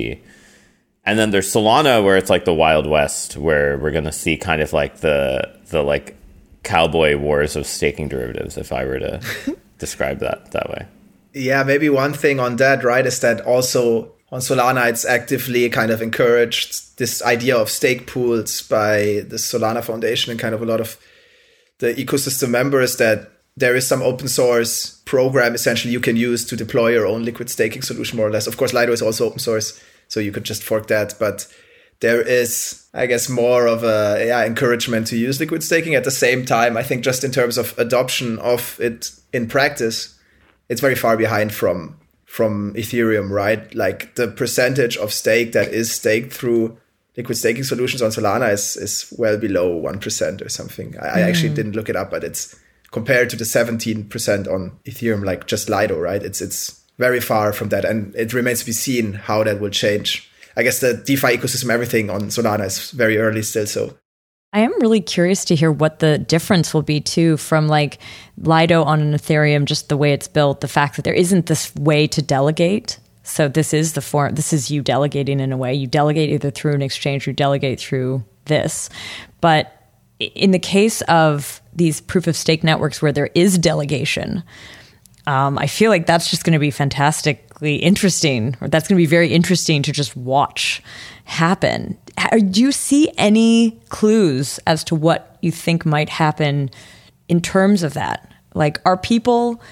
And then there's Solana where it's like the Wild West where we're going to see kind of like the the like cowboy wars of staking derivatives if I were to describe that that way. Yeah, maybe one thing on that, right, is that also on Solana it's actively kind of encouraged this idea of stake pools by the Solana Foundation and kind of a lot of the ecosystem members that there is some open source program essentially you can use to deploy your own liquid staking solution more or less. Of course, Lido is also open source, so you could just fork that. But there is, I guess, more of a yeah, encouragement to use liquid staking. At the same time, I think just in terms of adoption of it in practice, it's very far behind from from Ethereum, right? Like the percentage of stake that is staked through liquid staking solutions on Solana is is well below one percent or something. I, mm. I actually didn't look it up, but it's compared to the 17% on Ethereum, like just Lido, right? It's it's very far from that, and it remains to be seen how that will change. I guess the DeFi ecosystem, everything on Solana is very early still. So I am really curious to hear what the difference will be too from like Lido on an Ethereum, just the way it's built, the fact that there isn't this way to delegate. So this is the form. This is you delegating in a way. You delegate either through an exchange, you delegate through this. But in the case of these proof of stake networks where there is delegation, um, I feel like that's just going to be fantastically interesting, or that's going to be very interesting to just watch happen. Do you see any clues as to what you think might happen in terms of that? Like, are people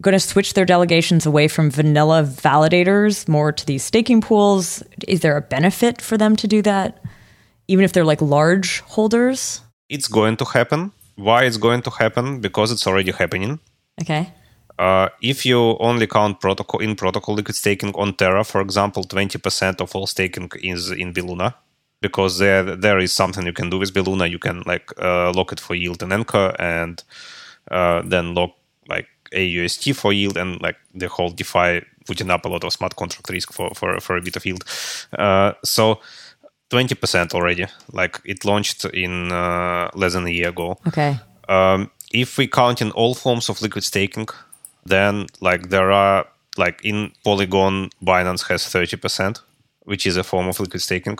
going to switch their delegations away from vanilla validators more to these staking pools? Is there a benefit for them to do that, even if they're like large holders? It's going to happen. Why it's going to happen? Because it's already happening. Okay. Uh, if you only count protocol in protocol liquid staking on Terra, for example, 20% of all staking is in bLuna because there there is something you can do with bLuna. You can like uh, lock it for yield in Anchor and uh, then lock like AUST for yield and like the whole DeFi putting up a lot of smart contract risk for for, for a bit of yield. Uh, so. 20% already like it launched in uh, less than a year ago okay um, if we count in all forms of liquid staking then like there are like in Polygon, Binance has 30%, which is a form of liquid staking.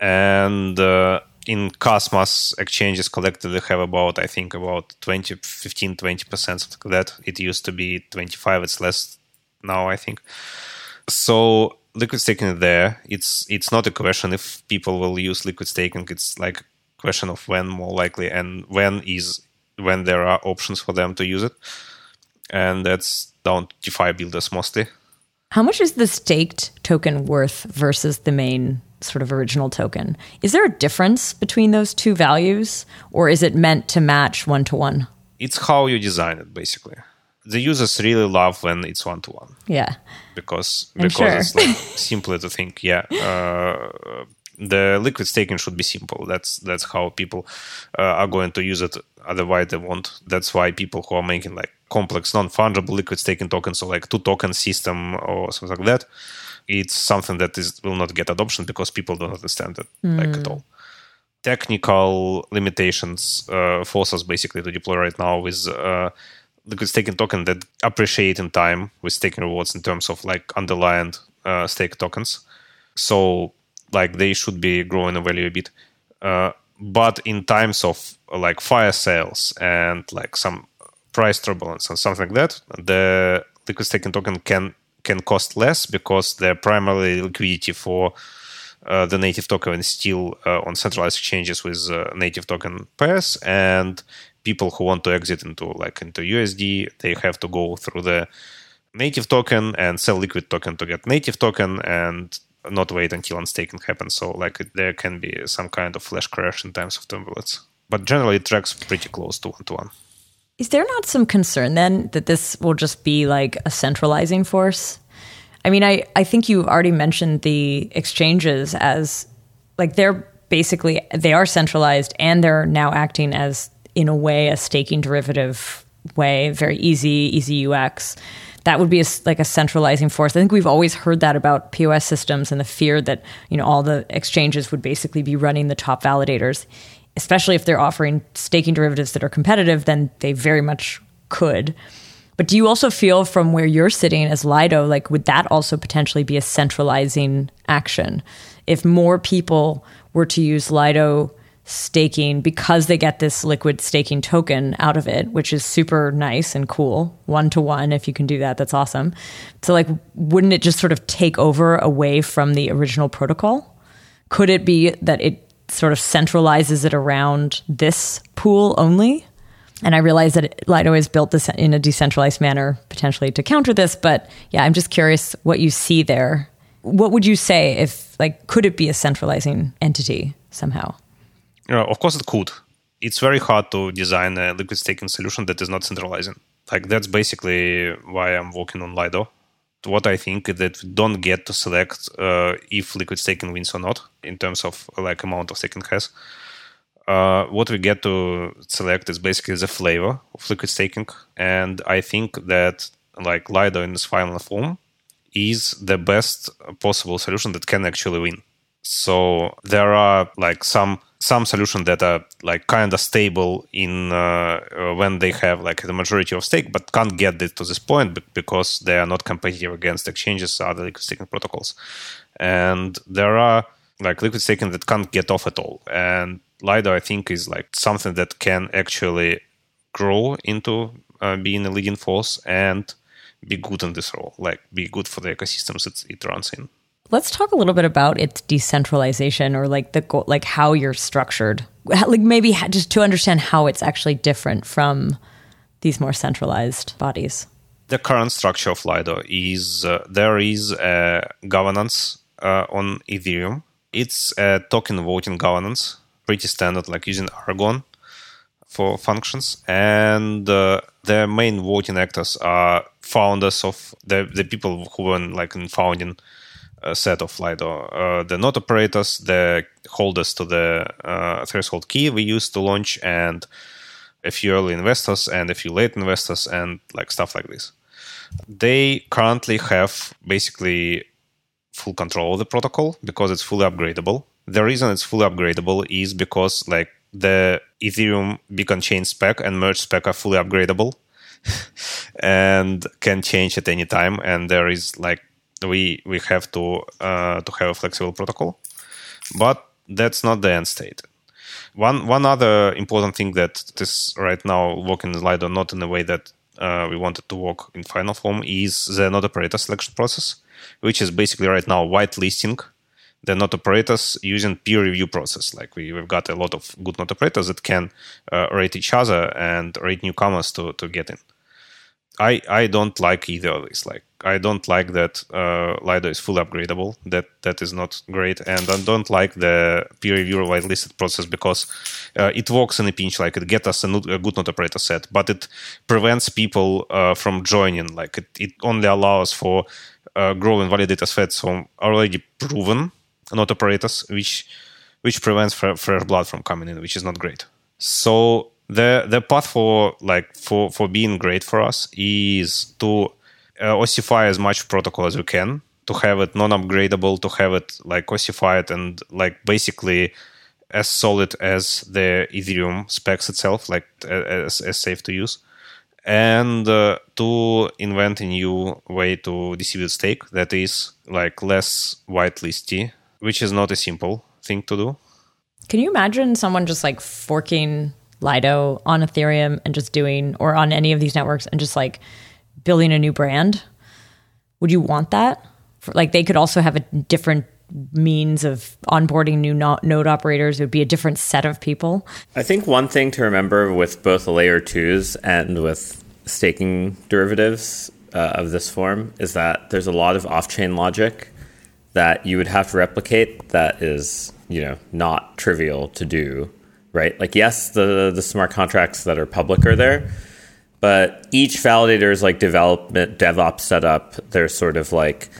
And uh, in Cosmos exchanges collectively have about, I think, about 20, 15, 20%, something like that. It used to be 25, it's less now, I think. So liquid staking there. It's it's not a question if people will use liquid staking. It's like a question of when more likely and when is when there are options for them to use it and that's down to DeFi builders mostly. How much is the staked token worth versus the main sort of original token? Is there a difference between those two values, or is it meant to match one to one? It's how you design it, basically. The users really love when it's one to one. Yeah, because because sure. it's like simpler to think. Yeah, uh, the liquid staking should be simple. That's that's how people uh, are going to use it. Otherwise, they won't. That's why people who are making like complex non-fungible liquid staking tokens, so like two token system or something like that, it's something that is will not get adoption because people don't understand it mm. like at all. Technical limitations uh, force us basically to deploy right now with uh, liquid staking token that appreciate in time with staking rewards in terms of like underlying uh, stake tokens. So like they should be growing in value a bit. Uh, but in times of like fire sales and like some price turbulence and something like that, the liquid staking token can can cost less because the primary liquidity for uh, the native token is still uh, on centralized exchanges with uh, native token pairs and people who want to exit into like into USD they have to go through the native token and sell liquid token to get native token and not wait until unstaking happens. So like there can be some kind of flash crash in times of turbulence. But generally it tracks pretty close to one to one. Is there not some concern then that this will just be like a centralizing force? I mean, I, I think you've already mentioned the exchanges as like they're basically they are centralized and they're now acting as in a way a staking derivative way, very easy, easy UX that would be a, like a centralizing force. I think we've always heard that about POS systems and the fear that you know all the exchanges would basically be running the top validators, especially if they're offering staking derivatives that are competitive. Then they very much could. But do you also feel from where you're sitting as Lido, like would that also potentially be a centralizing action? If more people were to use Lido staking because they get this liquid staking token out of it, which is super nice and cool. One to one, if you can do that, that's awesome. So, like, wouldn't it just sort of take over away from the original protocol? Could it be that it sort of centralizes it around this pool only? And I realize that Lido is built this in a decentralized manner, potentially to counter this. But yeah, I'm just curious what you see there. What would you say if, like, could it be a centralizing entity somehow? Uh, of course, it could. It's very hard to design a liquid staking solution that is not centralizing. Like that's basically why I'm working on Lido. What I think is that we don't get to select uh, if liquid staking wins or not in terms of like amount of staking has. Uh, what we get to select is basically the flavor of liquid staking, and I think that like Lido in its final form is the best possible solution that can actually win. So there are like some some solutions that are like kind of stable in uh, when they have like the majority of stake, but can't get this to this point because they are not competitive against exchanges or other liquid staking protocols. And there are like liquid staking that can't get off at all. And Lido, I think, is like something that can actually grow into uh, being a leading force and be good in this role, like be good for the ecosystems it, it runs in. Let's talk a little bit about its decentralization or like the like how you're structured. Like maybe just to understand how it's actually different from these more centralized bodies. The current structure of Lido is uh, there is a governance uh, on Ethereum. It's a token voting governance, pretty standard, like using Aragon for functions. And uh, the main voting actors are founders of the, the people who were like in founding set of Lido. Uh, the node operators, the holders to the uh, threshold key we used to launch, and a few early investors and a few late investors, and like stuff like this. They currently have basically full control of the protocol because it's fully upgradable. The reason it's fully upgradable is because like the Ethereum beacon chain spec and merge spec are fully upgradable and can change at any time. And there is like we we have to uh, to have a flexible protocol, but that's not the end state. One one other important thing that is right now working in Lido not in the way that uh, we wanted to work in final form is the node operator selection process, which is basically right now whitelisting the node operators using peer review process. Like we, we've got a lot of good node operators that can uh, rate each other and rate newcomers to, to get in. I, I don't like either of these. Like I don't like that uh, Lido is fully upgradable. That that is not great, and I don't like the peer review whitelisted process because uh, it works in a pinch. Like it gets us a, a, good node operator set, but it prevents people uh, from joining. Like it, it only allows for uh, growing validator sets from already proven node operators, which which prevents fresh blood from coming in, which is not great. So the the path for like for for being great for us is to uh, ossify as much protocol as we can to have it non-upgradable to have it like ossified and like basically as solid as the ethereum specs itself like as, as safe to use. And uh, to invent a new way to distribute stake that is like less whitelisty which is not a simple thing to do. Can you imagine someone just like forking Lido on Ethereum and just doing, or on any of these networks and just like building a new brand? Would you want that? For, like they could also have a different means of onboarding new no- node operators. It would be a different set of people. I think one thing to remember with both layer twos and with staking derivatives uh, of this form is that there's a lot of off chain logic that you would have to replicate that is, you know, not trivial to do right? Like, yes, the the smart contracts that are public are there, but each validator's like development DevOps setup, their sort of like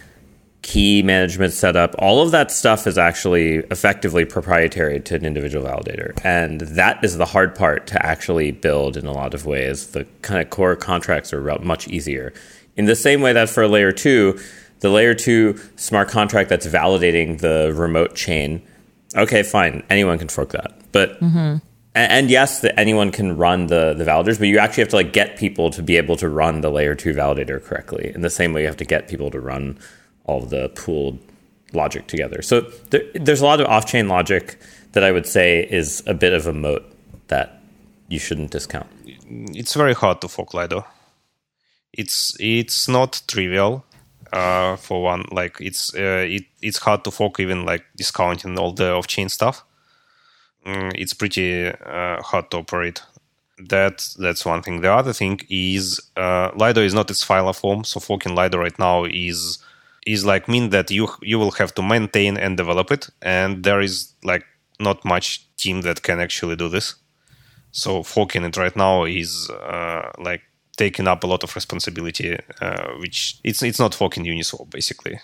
key management setup, all of that stuff is actually effectively proprietary to an individual validator. And that is the hard part to actually build in a lot of ways. The kind of core contracts are much easier. In the same way that for layer two, the layer two smart contract that's validating the remote chain, okay, fine, anyone can fork that. But mm-hmm. And, and, yes, anyone can run the the validators, but you actually have to like get people to be able to run the layer two validator correctly. In the same way, you have to get people to run all the pooled logic together. So there, there's a lot of off chain logic that I would say is a bit of a moat that you shouldn't discount. It's very hard to fork Lido. It's it's not trivial. Uh, for one, like it's uh, it, it's hard to fork even like discounting all the off chain stuff. Mm, it's pretty uh, hard to operate. That that's one thing. The other thing is uh, Lido is not its file form, so forking Lido right now is is like mean that you you will have to maintain and develop it, and there is like not much team that can actually do this. So forking it right now is uh, like taking up a lot of responsibility, uh, which it's it's not forking Uniswap basically.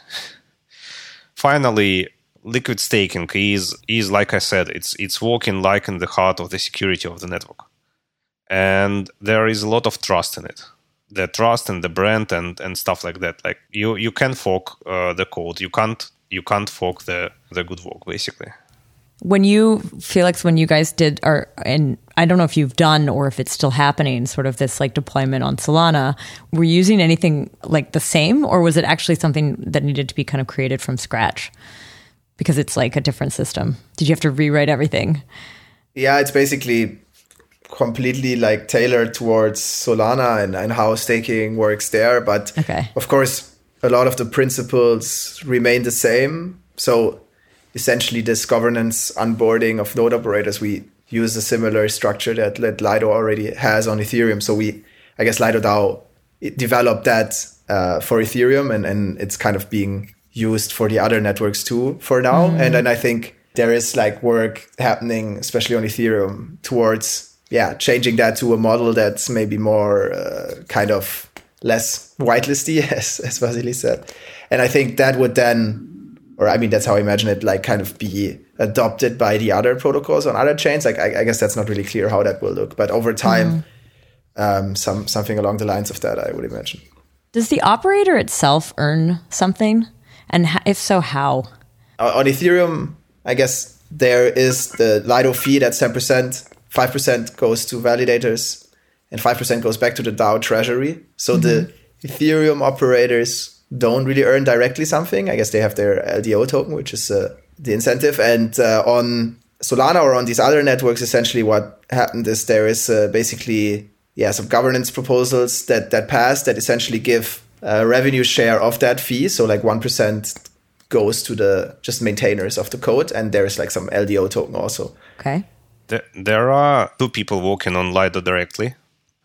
Finally, liquid staking is is like I said, it's it's walking like in the heart of the security of the network, and there is a lot of trust in it. the trust and the brand and and stuff like that. Like you you can fork uh, the code. You can't you can't fork the the good work basically. When you, Felix, when you guys did, or and I don't know if you've done or if it's still happening, sort of this like deployment on Solana, were you using anything like the same, or was it actually something that needed to be kind of created from scratch because it's like a different system? Did you have to rewrite everything? Yeah, it's basically completely like tailored towards Solana and, and how staking works there. But okay. of course, a lot of the principles remain the same. So essentially, this governance onboarding of node operators, we use a similar structure that, that Lido already has on Ethereum. So we, I guess, Lido DAO developed that uh, for Ethereum, and, and it's kind of being used for the other networks too for now. Mm. And then I think there is like work happening, especially on Ethereum, towards yeah, changing that to a model that's maybe more uh, kind of less whitelisty, as as Vasily said. And I think that would then, or I mean, that's how I imagine it, like kind of be adopted by the other protocols on other chains. Like I, I guess that's not really clear how that will look, but over time, mm. um, some something along the lines of that, I would imagine. Does the operator itself earn something, and if so, how? on Ethereum, I guess there is the Lido fee that's ten percent 5% goes to validators and 5% goes back to the DAO treasury. So mm-hmm. the Ethereum operators don't really earn directly something. I guess they have their LDO token, which is uh, the incentive. And uh, on Solana or on these other networks, essentially what happened is there is uh, basically yeah some governance proposals that that passed that essentially give a revenue share of that fee. So like one percent goes to the just maintainers of the code, and there is like some LDO token also. Okay there are two people working on Lido directly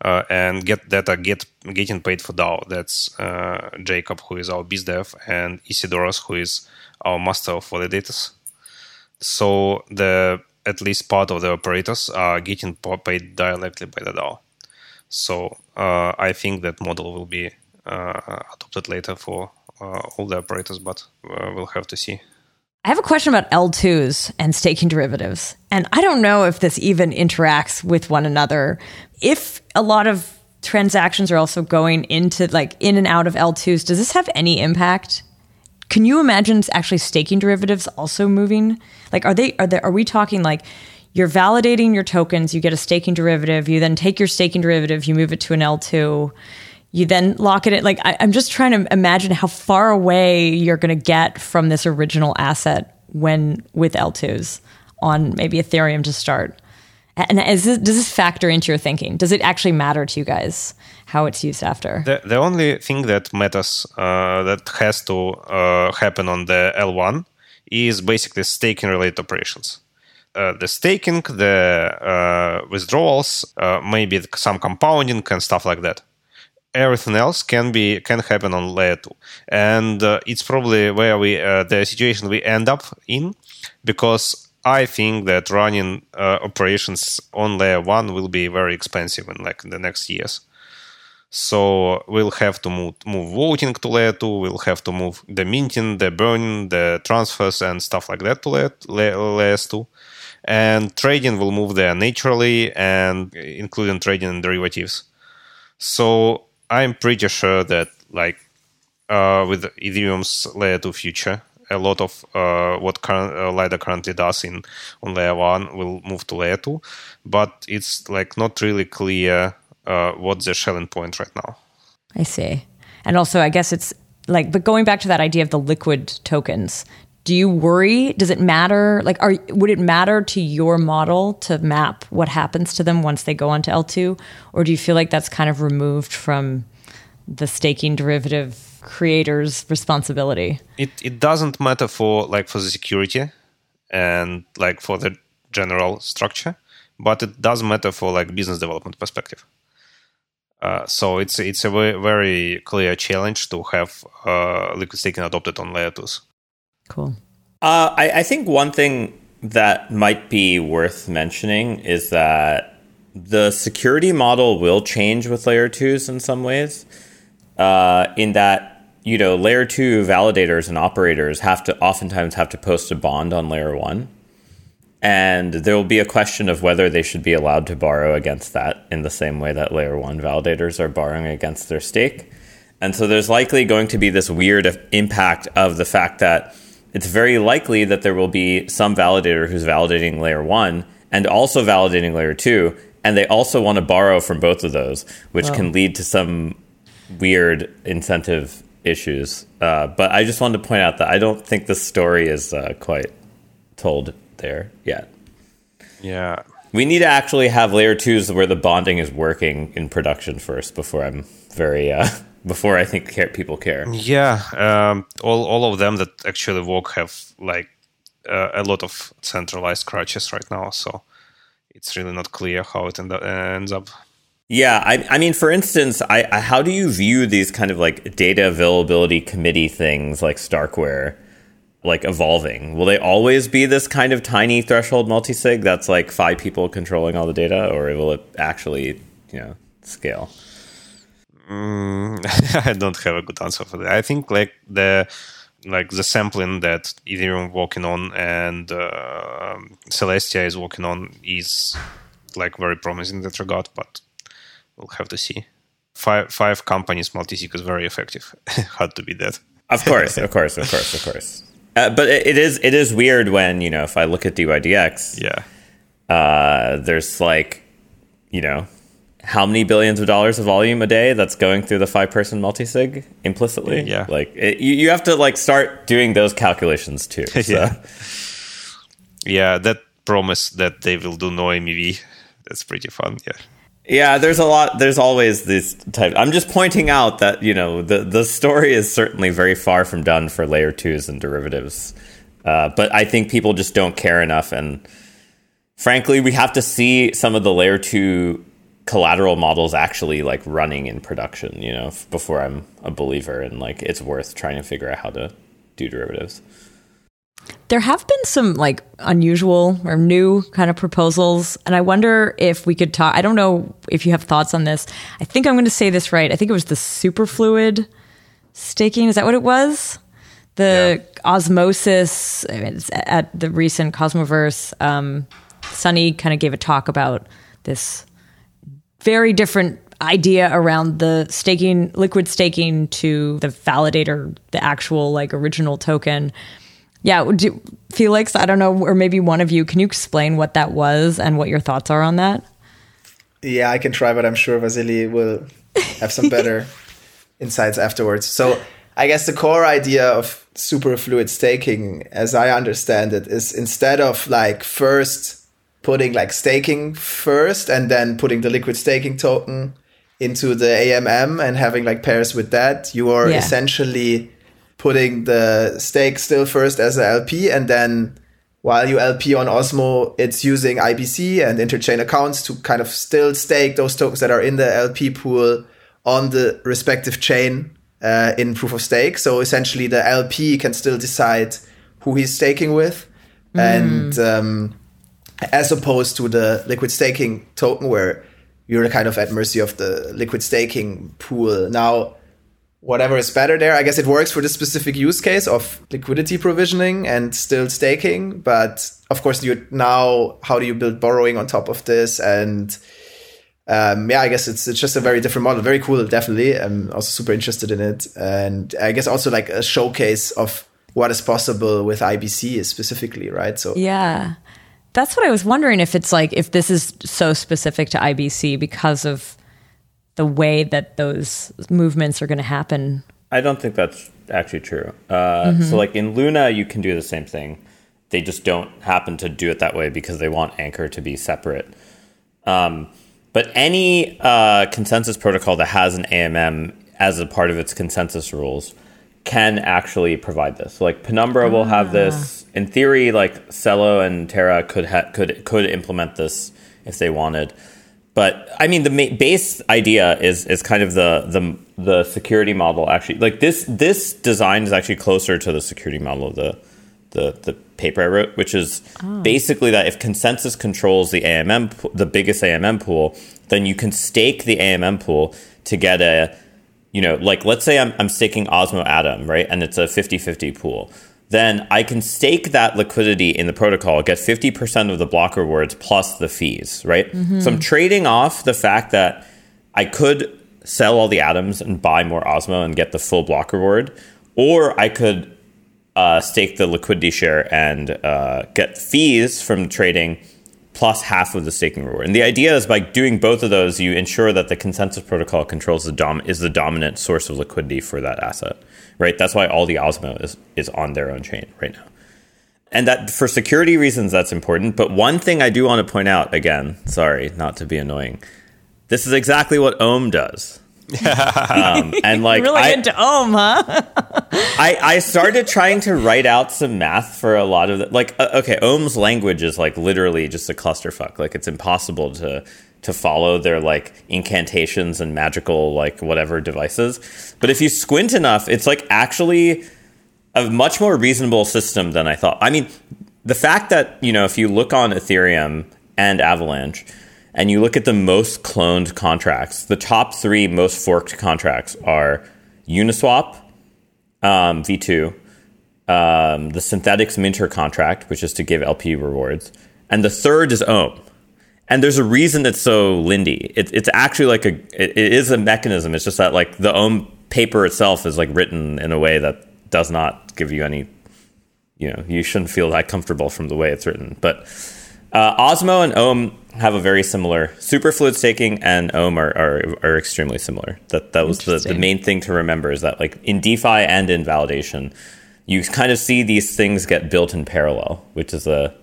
uh, and get that are get getting paid for DAO. That's uh, Jacob, who is our BizDev, and Isidoros, who is our master of validators. So the at least part of the operators are getting paid directly by the DAO. So uh, I think that model will be uh, adopted later for uh, all the operators, but uh, we'll have to see. I have a question about L2s and staking derivatives. And I don't know if this even interacts with one another. If a lot of transactions are also going into like in and out of L2s, does this have any impact? Can you imagine actually staking derivatives also moving? Like are they are they are we talking like you're validating your tokens, you get a staking derivative, you then take your staking derivative, you move it to an L2 you then lock it in. Like I, am just trying to imagine how far away you're going to get from this original asset when with L2s on maybe Ethereum to start. And this, does this factor into your thinking? Does it actually matter to you guys how it's used after? The, the only thing that matters uh, that has to uh, happen on the L1 is basically staking related operations. Uh, the staking, the uh, withdrawals, uh, maybe some compounding and stuff like that everything else can be can happen on layer 2 and uh, it's probably where we uh, the situation we end up in because i think that running uh, operations on layer 1 will be very expensive in like the next years. So we'll have to move, move voting to layer 2 we'll have to move the minting the burning the transfers and stuff like that to layer, layer, 2 and trading will move there naturally and including trading and derivatives. So I'm pretty sure that like uh, with Ethereum's layer two future, a lot of uh, what current, uh, currently does in on layer one will move to layer two, but it's like not really clear uh, what's the Schelling point right now. I see, and also I guess it's like, but going back to that idea of the liquid tokens, do you worry? Does it matter? Like are would it matter to your model to map what happens to them once they go onto L2 or do you feel like that's kind of removed from the staking derivative creator's responsibility? It it doesn't matter for like for the security and like for the general structure but it does matter for like business development perspective. Uh, so it's it's a very, very clear challenge to have uh, liquid staking adopted on layer 2s Cool. Uh, I, I think one thing that might be worth mentioning is that the security model will change with layer twos in some ways. Uh, in that, you know, layer two validators and operators have to oftentimes have to post a bond on layer one. and there will be a question of whether they should be allowed to borrow against that in the same way that layer one validators are borrowing against their stake. And so there's likely going to be this weird impact of the fact that it's very likely that there will be some validator who's validating layer one and also validating layer two, and they also want to borrow from both of those, which can lead to some weird incentive issues. Uh, but I just wanted to point out that I don't think the story is uh, quite told there yet. Yeah. We need to actually have layer twos where the bonding is working in production first before I'm very uh, before I think care, people care. Yeah, um, all all of them that actually work have like uh, a lot of centralized crutches right now, so it's really not clear how it end up, ends up. Yeah, I, I mean, for instance, I, I, how do you view these kind of like data availability committee things like Starkware? like evolving? Will they always be this kind of tiny threshold multisig that's like five people controlling all the data, or will it actually, you know, scale? Mm, I don't have a good answer for that. I think like the like the sampling that Ethereum working on and uh, Celestia is working on is like very promising in that regard, but we'll have to see. Five five companies multisig is very effective. Had to be that. Of course, of course, of course, of course. Uh, but it, it is it is weird when you know if I look at DYDX, yeah, uh, there's like you know how many billions of dollars of volume a day that's going through the five person multisig implicitly. Yeah, like it, you, you have to like start doing those calculations too. So. yeah, yeah, that promise that they will do no MEV, that's pretty fun. Yeah. Yeah, there's a lot. There's always this type. I'm just pointing out that you know the the story is certainly very far from done for layer twos and derivatives, uh, but I think people just don't care enough. And frankly, we have to see some of the layer two collateral models actually like running in production. You know, before I'm a believer and like it's worth trying to figure out how to do derivatives. There have been some like unusual or new kind of proposals, and I wonder if we could talk. I don't know if you have thoughts on this. I think I'm going to say this right. I think it was the superfluid staking. Is that what it was? The yeah. osmosis at the recent Cosmoverse. Um, Sunny kind of gave a talk about this very different idea around the staking, liquid staking to the validator, the actual like original token yeah, do, Felix, I don't know, or maybe one of you, can you explain what that was and what your thoughts are on that? Yeah, I can try, but I'm sure Vasily will have some better insights afterwards. So, I guess the core idea of superfluid staking, as I understand it, is instead of like first putting like staking first and then putting the liquid staking token into the AMM and having like pairs with that, you are yeah. essentially putting the stake still first as a LP and then while you LP on Osmo, it's using IBC and interchain accounts to kind of still stake those tokens that are in the LP pool on the respective chain uh, in proof of stake. So essentially, the LP can still decide who he's staking with, mm. and um, as opposed to the liquid staking token, where you're kind of at mercy of the liquid staking pool. Now, whatever is better there. I guess it works for the specific use case of liquidity provisioning and still staking. But of course, you now how do you build borrowing on top of this? And um, yeah, I guess it's it's just a very different model. Very cool, definitely. I'm also super interested in it, and I guess also like a showcase of what is possible with IBC specifically, right? So yeah. That's what I was wondering if it's like if this is so specific to IBC because of the way that those movements are going to happen. I don't think that's actually true. Uh, mm-hmm. So, like in Luna, you can do the same thing. They just don't happen to do it that way because they want Anchor to be separate. Um, but any uh, consensus protocol that has an AMM as a part of its consensus rules can actually provide this. like Penumbra ah. will have this. In theory, like Celo and Terra could ha- could could implement this if they wanted. But I mean, the base idea is is kind of the the the security model. Actually, like this this design is actually closer to the security model of the the the paper I wrote, which is oh. basically that if consensus controls the AMM the biggest AMM pool, then you can stake the AMM pool to get a you know like let's say I'm I'm staking Osmo Atom right, and it's a 50-50 pool. then I can stake that liquidity in the protocol, get 50% of the block rewards plus the fees, right? Mm-hmm. So I'm trading off the fact that I could sell all the atoms and buy more Osmo and get the full block reward, or I could uh, stake the liquidity share and uh, get fees from trading plus half of the staking reward. And the idea is by doing both of those, you ensure that the consensus protocol controls the dom is the dominant source of liquidity for that asset. Right? That's why all the Osmo is is on their own chain right now. And that for security reasons that's important. But one thing I do want to point out again, sorry, not to be annoying. This is exactly what Ohm does. Um, and like really I, into Ohm, huh? I, I started trying to write out some math for a lot of the, like uh, okay, Ohm's language is like literally just a clusterfuck. Like it's impossible to to follow their like incantations and magical like whatever devices. But if you squint enough, it's like actually a much more reasonable system than I thought. I mean, the fact that, you know, if you look on Ethereum and Avalanche, and you look at the most cloned contracts, the top three most forked contracts are Uniswap, um, V2, um, the Synthetix Minter contract, which is to give LP rewards, and the third is Ohm. And there's a reason it's so Lindy. It, it's actually like a it, it is a mechanism. It's just that like the Ohm paper itself is like written in a way that does not give you any, you know, you shouldn't feel that comfortable from the way it's written. But uh, Osmo and Ohm have a very similar superfluid staking and Ohm are, are, are extremely similar. That that was the, the main thing to remember is that like in DeFi and in validation, you kind of see these things get built in parallel, which is a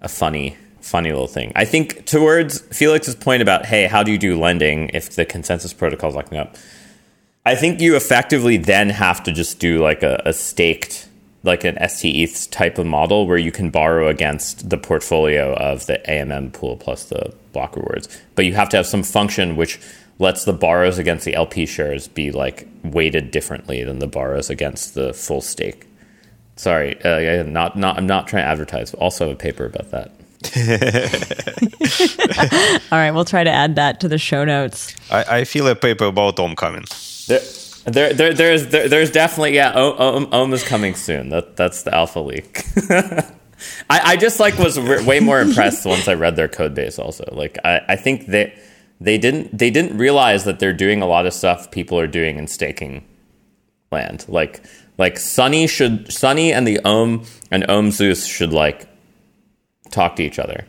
a funny funny little thing. I think towards Felix's point about hey, how do you do lending if the consensus protocol is locking up? I think you effectively then have to just do like a, a staked like an STETH type of model where you can borrow against the portfolio of the AMM pool plus the block rewards. But you have to have some function which lets the borrows against the LP shares be like weighted differently than the borrows against the full stake. Sorry, uh, not not I'm not trying to advertise. Also, have a paper about that. All right, we'll try to add that to the show notes. I, I feel a paper about Ohm coming. There, there, there, there's, there, there's definitely yeah. Ohm, Ohm is coming soon. That, that's the alpha leak. I, I just like was re- way more impressed once I read their code base. Also, like I, I think they, they didn't, they didn't realize that they're doing a lot of stuff people are doing in staking land. Like, like Sunny should, Sunny and the Ohm and Ohm Zeus should like talk to each other.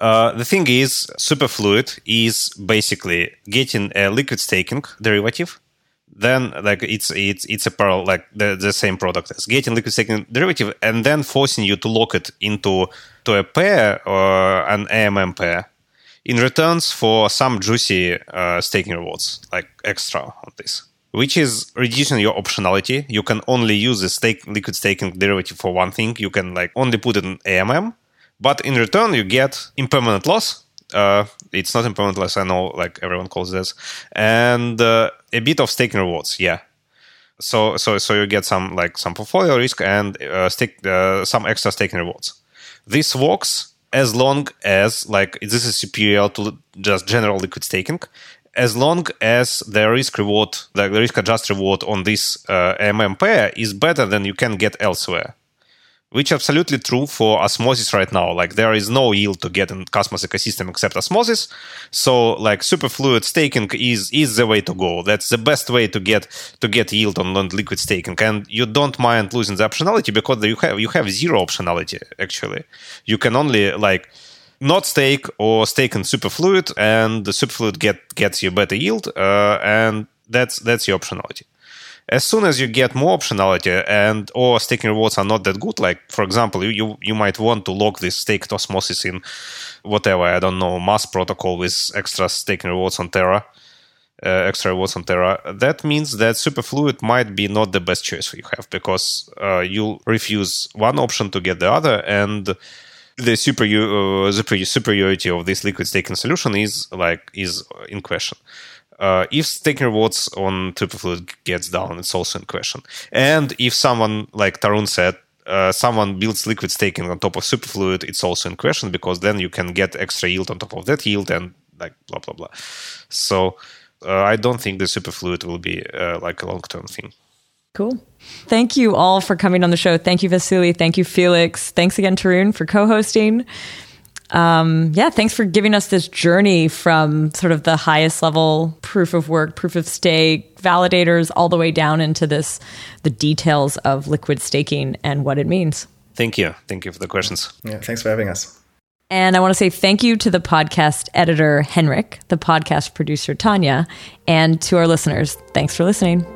Uh, the thing is, Superfluid is basically getting a liquid staking derivative then like it's it's it's a parallel like the, the same product as getting liquid staking derivative and then forcing you to lock it into to a pair or an AMM pair in returns for some juicy uh, staking rewards like extra on this which is reducing your optionality. You can only use the stake liquid staking derivative for one thing. You can like only put it in AMM but in return you get impermanent loss. Uh, it's not impermanent loss. I know, like everyone calls this, and uh, a bit of staking rewards. Yeah. So so so you get some like some portfolio risk and uh, stake uh, some extra staking rewards. This works as long as like this is superior to just general liquid staking, as long as the risk reward, like the risk adjusted reward on this uh, AMM pair is better than you can get elsewhere which is absolutely true for osmosis right now. Like there is no yield to get in Cosmos ecosystem except osmosis. So like superfluid staking is is the way to go. That's the best way to get to get yield on, on liquid staking, and you don't mind losing the optionality because you have you have zero optionality actually. You can only like not stake or stake in superfluid, and the superfluid get gets you better yield, uh, and that's that's your optionality as soon as you get more optionality and or staking rewards are not that good, like for example, you you, you might want to lock this staked osmosis in whatever I don't know Mars protocol with extra staking rewards on Terra. Uh, extra rewards on Terra. That means that Superfluid might be not the best choice you have because uh, you refuse one option to get the other, and the super uh, superiority of this liquid staking solution is like is in question uh, if staking rewards on Superfluid gets down, it's also in question. And if someone, like Tarun said, uh, someone builds liquid staking on top of Superfluid, it's also in question because then you can get extra yield on top of that yield and like blah blah blah. So uh, I don't think the Superfluid will be uh, like a long term thing. Cool. Thank you all for coming on the show. Thank you, Vasily. Thank you, Felix. Thanks again, Tarun, for co hosting. Um, yeah, thanks for giving us this journey from sort of the highest level proof of work, proof of stake, validators, all the way down into this, the details of liquid staking and what it means. Thank you. Thank you for the questions. Yeah, thanks for having us. And I want to say thank you to the podcast editor, Henrik, the podcast producer, Tanya, and to our listeners. Thanks for listening.